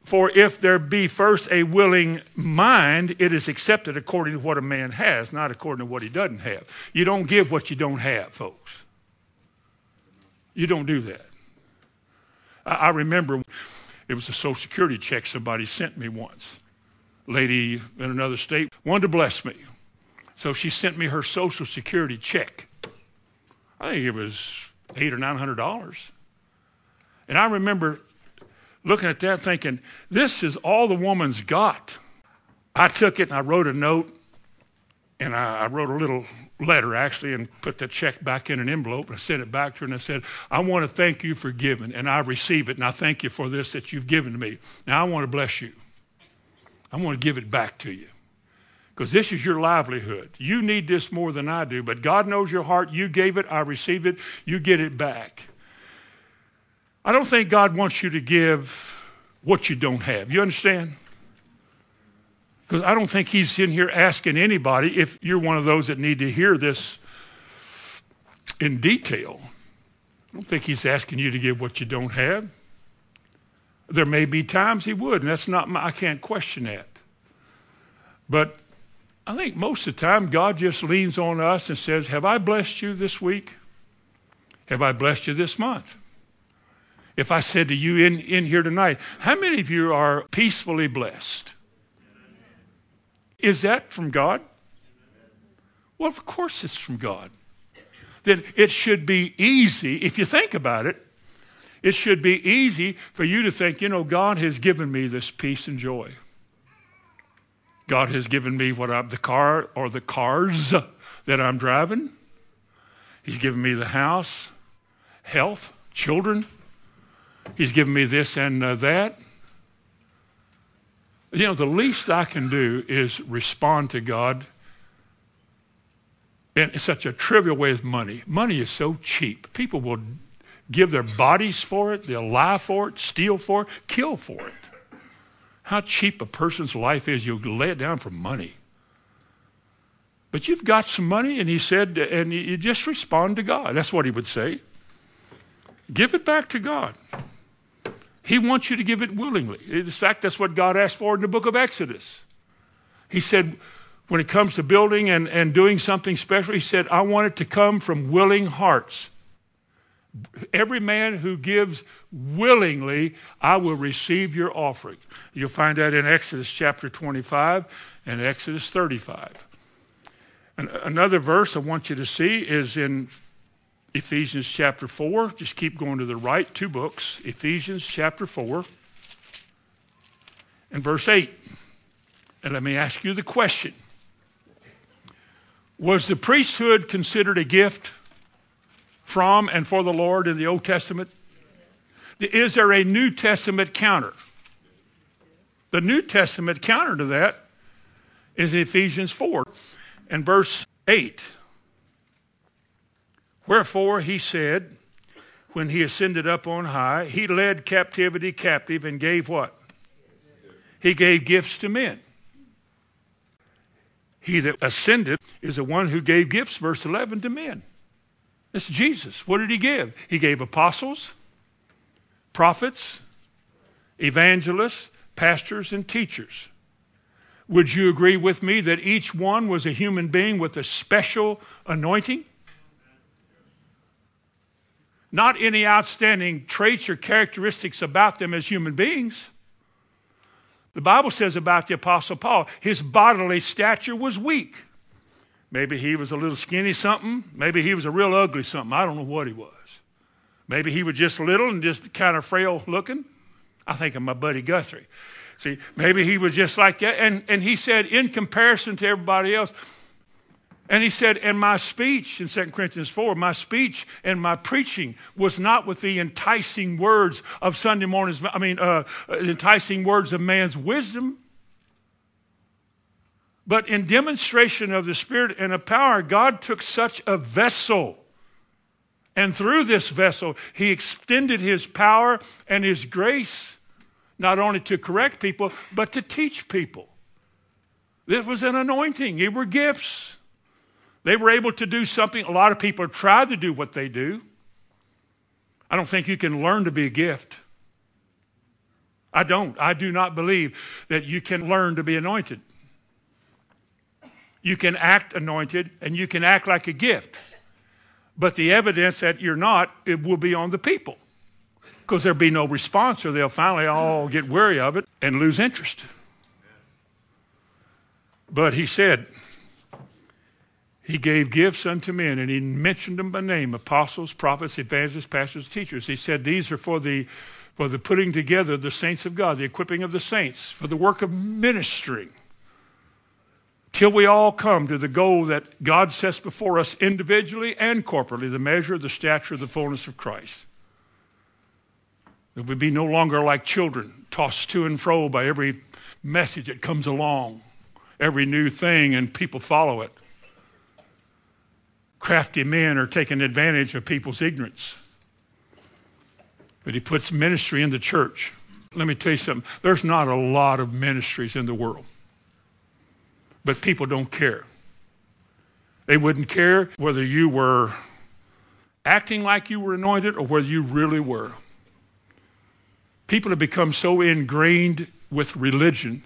For if there be first a willing mind, it is accepted according to what a man has, not according to what he doesn't have. You don't give what you don't have, folks. You don't do that. I remember it was a Social Security check somebody sent me once. Lady in another state wanted to bless me. So she sent me her Social Security check. I think it was eight or nine hundred dollars. And I remember looking at that thinking, this is all the woman's got. I took it and I wrote a note and I, I, wrote a little letter actually and put the check back in an envelope and I sent it back to her and I said, I want to thank you for giving and I receive it and I thank you for this that you've given to me. Now I want to bless you. I want to give it back to you because this is your livelihood. You need this more than I do, but God knows your heart. You gave it, I received it, you get it back. I don't think God wants you to give what you don't have. You understand? Because I don't think He's in here asking anybody if you're one of those that need to hear this in detail. I don't think He's asking you to give what you don't have. There may be times He would, and that's not my, I can't question that. But I think most of the time God just leans on us and says, Have I blessed you this week? Have I blessed you this month? If I said to you in, in here tonight, how many of you are peacefully blessed? Is that from God? Well, of course it's from God. Then it should be easy, if you think about it, it should be easy for you to think, you know, God has given me this peace and joy. God has given me what I, the car or the cars that I'm driving. He's given me the house, health, children. He's given me this and uh, that. You know, the least I can do is respond to God in such a trivial way as money. Money is so cheap. People will give their bodies for it, they'll lie for it, steal for it, kill for it how cheap a person's life is. You lay it down for money. But you've got some money, and he said, and you just respond to God. That's what he would say. Give it back to God. He wants you to give it willingly. In fact, that's what God asked for in the book of Exodus. He said, when it comes to building and, and doing something special, he said, I want it to come from willing hearts. Every man who gives willingly, I will receive your offering. You'll find that in Exodus chapter 25 and Exodus 35. And another verse I want you to see is in Ephesians chapter 4. Just keep going to the right, two books. Ephesians chapter 4 and verse 8. And let me ask you the question Was the priesthood considered a gift from and for the Lord in the Old Testament? Is there a New Testament counter? The New Testament counter to that is Ephesians 4 and verse 8. Wherefore he said, when he ascended up on high, he led captivity captive and gave what? He gave gifts to men. He that ascended is the one who gave gifts, verse 11, to men. It's Jesus. What did he give? He gave apostles, prophets, evangelists, pastors, and teachers. Would you agree with me that each one was a human being with a special anointing? Not any outstanding traits or characteristics about them as human beings. The Bible says about the Apostle Paul, his bodily stature was weak. Maybe he was a little skinny something. Maybe he was a real ugly something. I don't know what he was. Maybe he was just little and just kind of frail looking. I think of my buddy Guthrie. See, maybe he was just like that. And, and he said, in comparison to everybody else, and he said, and my speech in 2 Corinthians 4, my speech and my preaching was not with the enticing words of Sunday mornings, I mean, uh, enticing words of man's wisdom, but in demonstration of the Spirit and of power, God took such a vessel. And through this vessel, he extended his power and his grace not only to correct people, but to teach people. This was an anointing, they were gifts. They were able to do something. A lot of people tried to do what they do. I don't think you can learn to be a gift. I don't. I do not believe that you can learn to be anointed. You can act anointed and you can act like a gift. But the evidence that you're not, it will be on the people because there'll be no response or they'll finally all get weary of it and lose interest. But he said, he gave gifts unto men, and he mentioned them by name apostles, prophets, evangelists, pastors, teachers. He said, These are for the, for the putting together of the saints of God, the equipping of the saints, for the work of ministering, till we all come to the goal that God sets before us individually and corporately, the measure the stature the fullness of Christ. That we be no longer like children, tossed to and fro by every message that comes along, every new thing, and people follow it. Crafty men are taking advantage of people's ignorance. But he puts ministry in the church. Let me tell you something there's not a lot of ministries in the world, but people don't care. They wouldn't care whether you were acting like you were anointed or whether you really were. People have become so ingrained with religion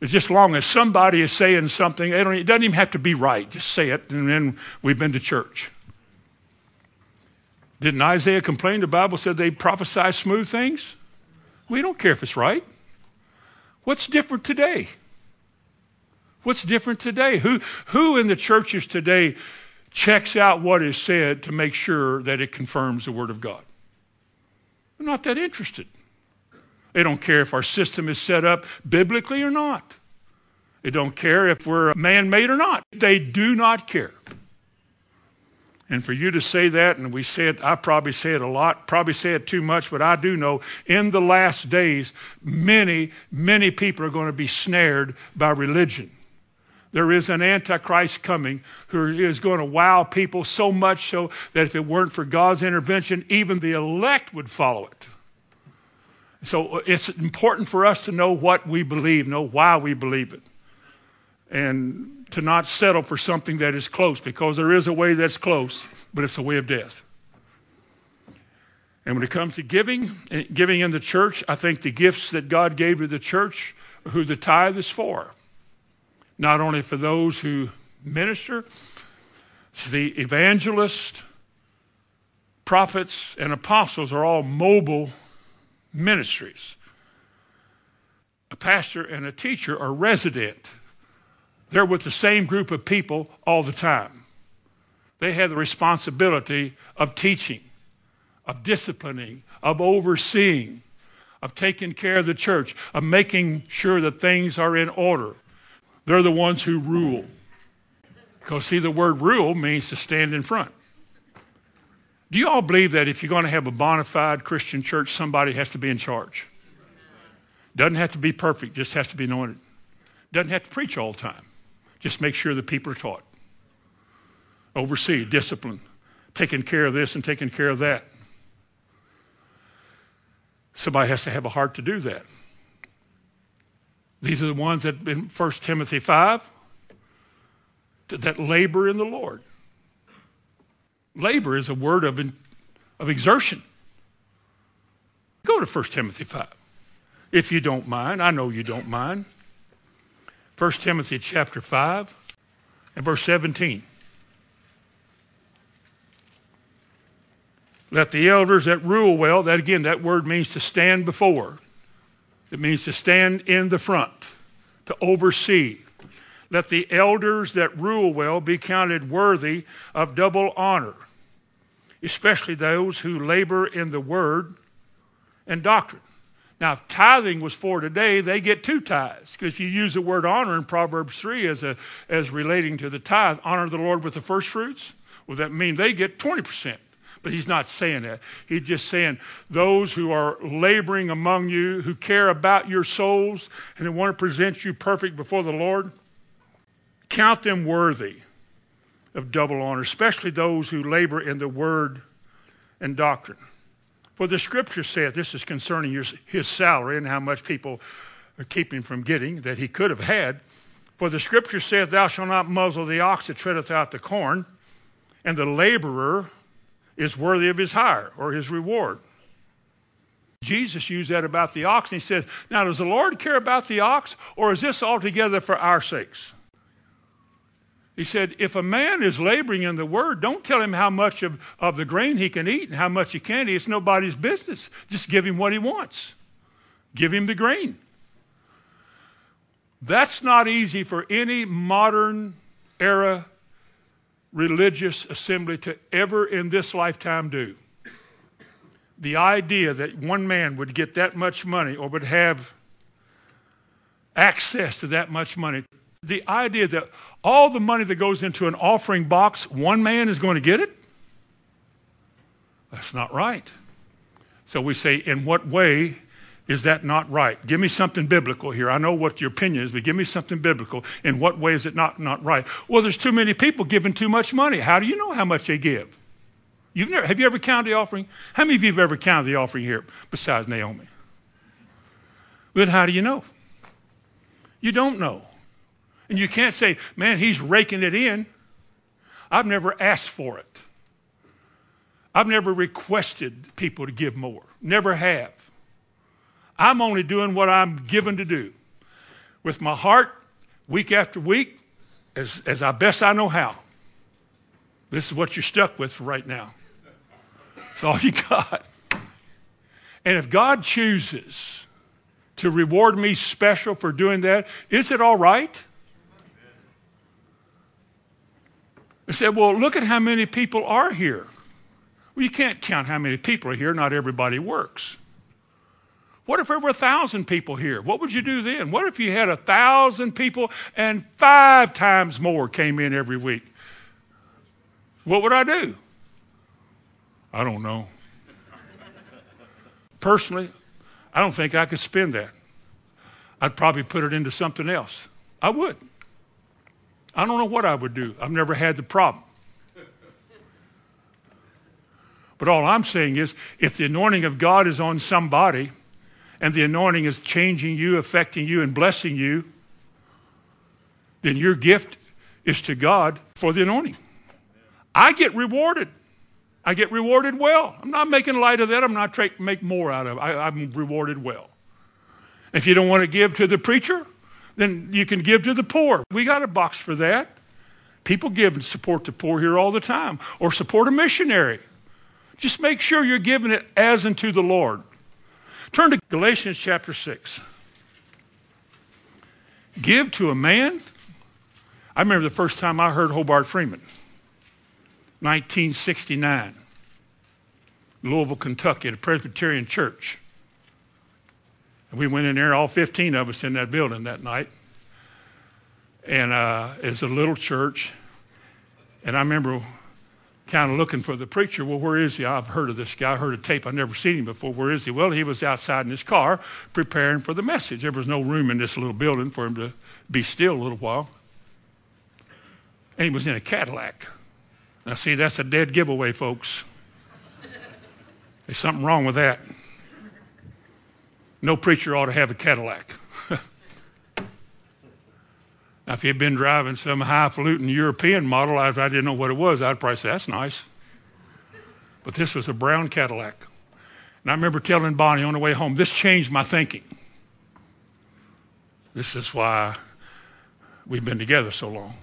that just long as somebody is saying something, it doesn't even have to be right. Just say it, and then we've been to church. Didn't Isaiah complain? The Bible said they prophesy smooth things. We don't care if it's right. What's different today? What's different today? Who, who in the churches today checks out what is said to make sure that it confirms the Word of God? They're not that interested. They don't care if our system is set up biblically or not. They don't care if we're man made or not. They do not care. And for you to say that, and we say it, I probably say it a lot, probably say it too much, but I do know in the last days, many, many people are going to be snared by religion. There is an Antichrist coming who is going to wow people so much so that if it weren't for God's intervention, even the elect would follow it. So uh, it's important for us to know what we believe, know why we believe it, and to not settle for something that is close because there is a way that's close, but it's a way of death. And when it comes to giving, eh, giving in the church, I think the gifts that God gave to the church who the tithe is for. Not only for those who minister, the evangelists, prophets, and apostles are all mobile ministries. A pastor and a teacher are resident. They're with the same group of people all the time. They have the responsibility of teaching, of disciplining, of overseeing, of taking care of the church, of making sure that things are in order. They're the ones who rule. Because, see, the word rule means to stand in front. Do you all believe that if you're going to have a bona fide Christian church, somebody has to be in charge? Doesn't have to be perfect, just has to be anointed. Doesn't have to preach all the time. Just make sure the people are taught. Oversee, discipline, taking care of this and taking care of that. Somebody has to have a heart to do that. These are the ones that in 1 Timothy 5 that labor in the Lord. Labor is a word of, of exertion. Go to 1 Timothy 5, if you don't mind. I know you don't mind. 1 Timothy chapter 5 and verse 17. Let the elders that rule well, that again, that word means to stand before. It means to stand in the front, to oversee. Let the elders that rule well be counted worthy of double honor, especially those who labor in the word and doctrine. Now, if tithing was for today, they get two tithes. Because you use the word honor in Proverbs 3 as, a, as relating to the tithe, honor the Lord with the first fruits. Well, that means they get 20%. But he's not saying that. He's just saying those who are laboring among you, who care about your souls, and who want to present you perfect before the Lord, count them worthy of double honor, especially those who labor in the word and doctrine. For the scripture saith, this is concerning your, his salary and how much people are keeping from getting that he could have had. For the scripture saith, Thou shalt not muzzle the ox that treadeth out the corn, and the laborer is worthy of his hire or his reward. Jesus used that about the ox, and he said, Now, does the Lord care about the ox, or is this altogether for our sakes? He said, if a man is laboring in the word, don't tell him how much of, of the grain he can eat and how much he can't eat. It's nobody's business. Just give him what he wants. Give him the grain. That's not easy for any modern era religious assembly to ever in this lifetime do. The idea that one man would get that much money or would have access to that much money the idea that all the money that goes into an offering box, one man is going to get it? That's not right. So we say, in what way is that not right? Give me something biblical here. I know what your opinion is, but give me something biblical. In what way is it not, not right? Well, there's too many people giving too much money. How do you know how much they give? You've never, have you ever counted the offering? How many of you have ever counted the offering here besides Naomi? Then how do you know? You don't know. And you can't say, man, he's raking it in. I've never asked for it. I've never requested people to give more. Never have. I'm only doing what I'm given to do with my heart, week after week, as, as I best I know how. This is what you're stuck with right now. It's all you got. And if God chooses to reward me special for doing that, is it all right? I said, well, look at how many people are here. Well, you can't count how many people are here. Not everybody works. What if there were a thousand people here? What would you do then? What if you had a thousand people and five times more came in every week? What would I do? I don't know. Personally, I don't think I could spend that. I'd probably put it into something else. I would. I don't know what I would do. I've never had the problem. But all I'm saying is if the anointing of God is on somebody and the anointing is changing you, affecting you, and blessing you, then your gift is to God for the anointing. I get rewarded. I get rewarded well. I'm not making light of that. I'm not trying to make more out of it. I, I'm rewarded well. If you don't want to give to the preacher, then you can give to the poor. We got a box for that. People give and support the poor here all the time, or support a missionary. Just make sure you're giving it as unto the Lord. Turn to Galatians chapter 6. Give to a man. I remember the first time I heard Hobart Freeman, 1969, Louisville, Kentucky, at a Presbyterian church. And We went in there, all 15 of us in that building that night. And uh, it's a little church. And I remember kind of looking for the preacher. Well, where is he? I've heard of this guy. I heard a tape. I've never seen him before. Where is he? Well, he was outside in his car preparing for the message. There was no room in this little building for him to be still a little while. And he was in a Cadillac. Now, see, that's a dead giveaway, folks. There's something wrong with that. No preacher ought to have a Cadillac. Now, if he had been driving some highfalutin European model, I, I didn't know what it was, I'd probably say, that's nice. But this was a brown Cadillac. And I remember telling Bonnie on the way home, this changed my thinking. This is why we've been together so long.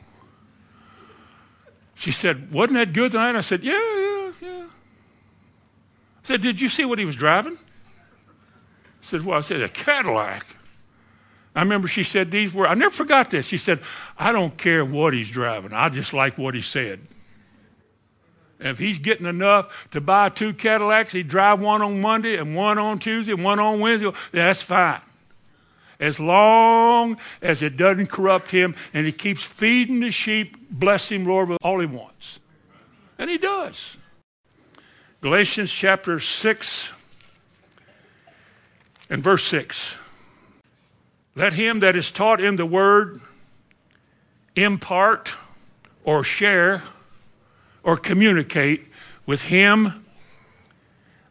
She said, Wasn't that good tonight? I said, Yeah, yeah, yeah. I said, Did you see what he was driving? I said, Well, I said, A Cadillac. I remember she said these words. I never forgot this. She said, I don't care what he's driving. I just like what he said. If he's getting enough to buy two Cadillacs, he'd drive one on Monday and one on Tuesday and one on Wednesday. That's fine. As long as it doesn't corrupt him and he keeps feeding the sheep, bless him, Lord, with all he wants. And he does. Galatians chapter 6 and verse 6. Let him that is taught in the word impart or share or communicate with him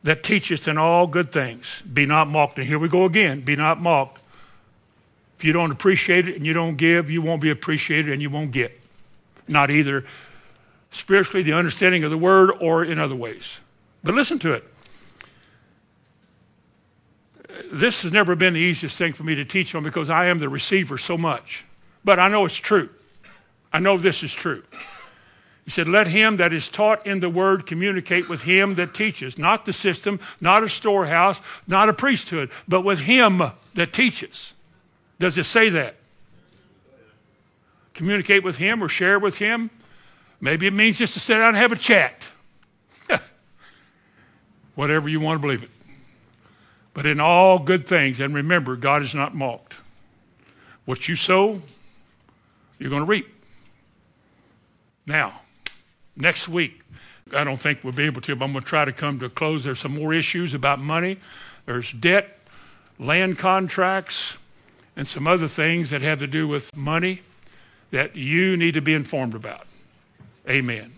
that teacheth in all good things. Be not mocked. And here we go again. Be not mocked. If you don't appreciate it and you don't give, you won't be appreciated and you won't get. Not either spiritually, the understanding of the word, or in other ways. But listen to it. This has never been the easiest thing for me to teach on because I am the receiver so much. But I know it's true. I know this is true. He said, Let him that is taught in the word communicate with him that teaches, not the system, not a storehouse, not a priesthood, but with him that teaches. Does it say that? Communicate with him or share with him? Maybe it means just to sit down and have a chat. Whatever you want to believe it. But in all good things, and remember, God is not mocked. What you sow, you're going to reap. Now, next week, I don't think we'll be able to, but I'm going to try to come to a close. There's some more issues about money. There's debt, land contracts, and some other things that have to do with money that you need to be informed about. Amen.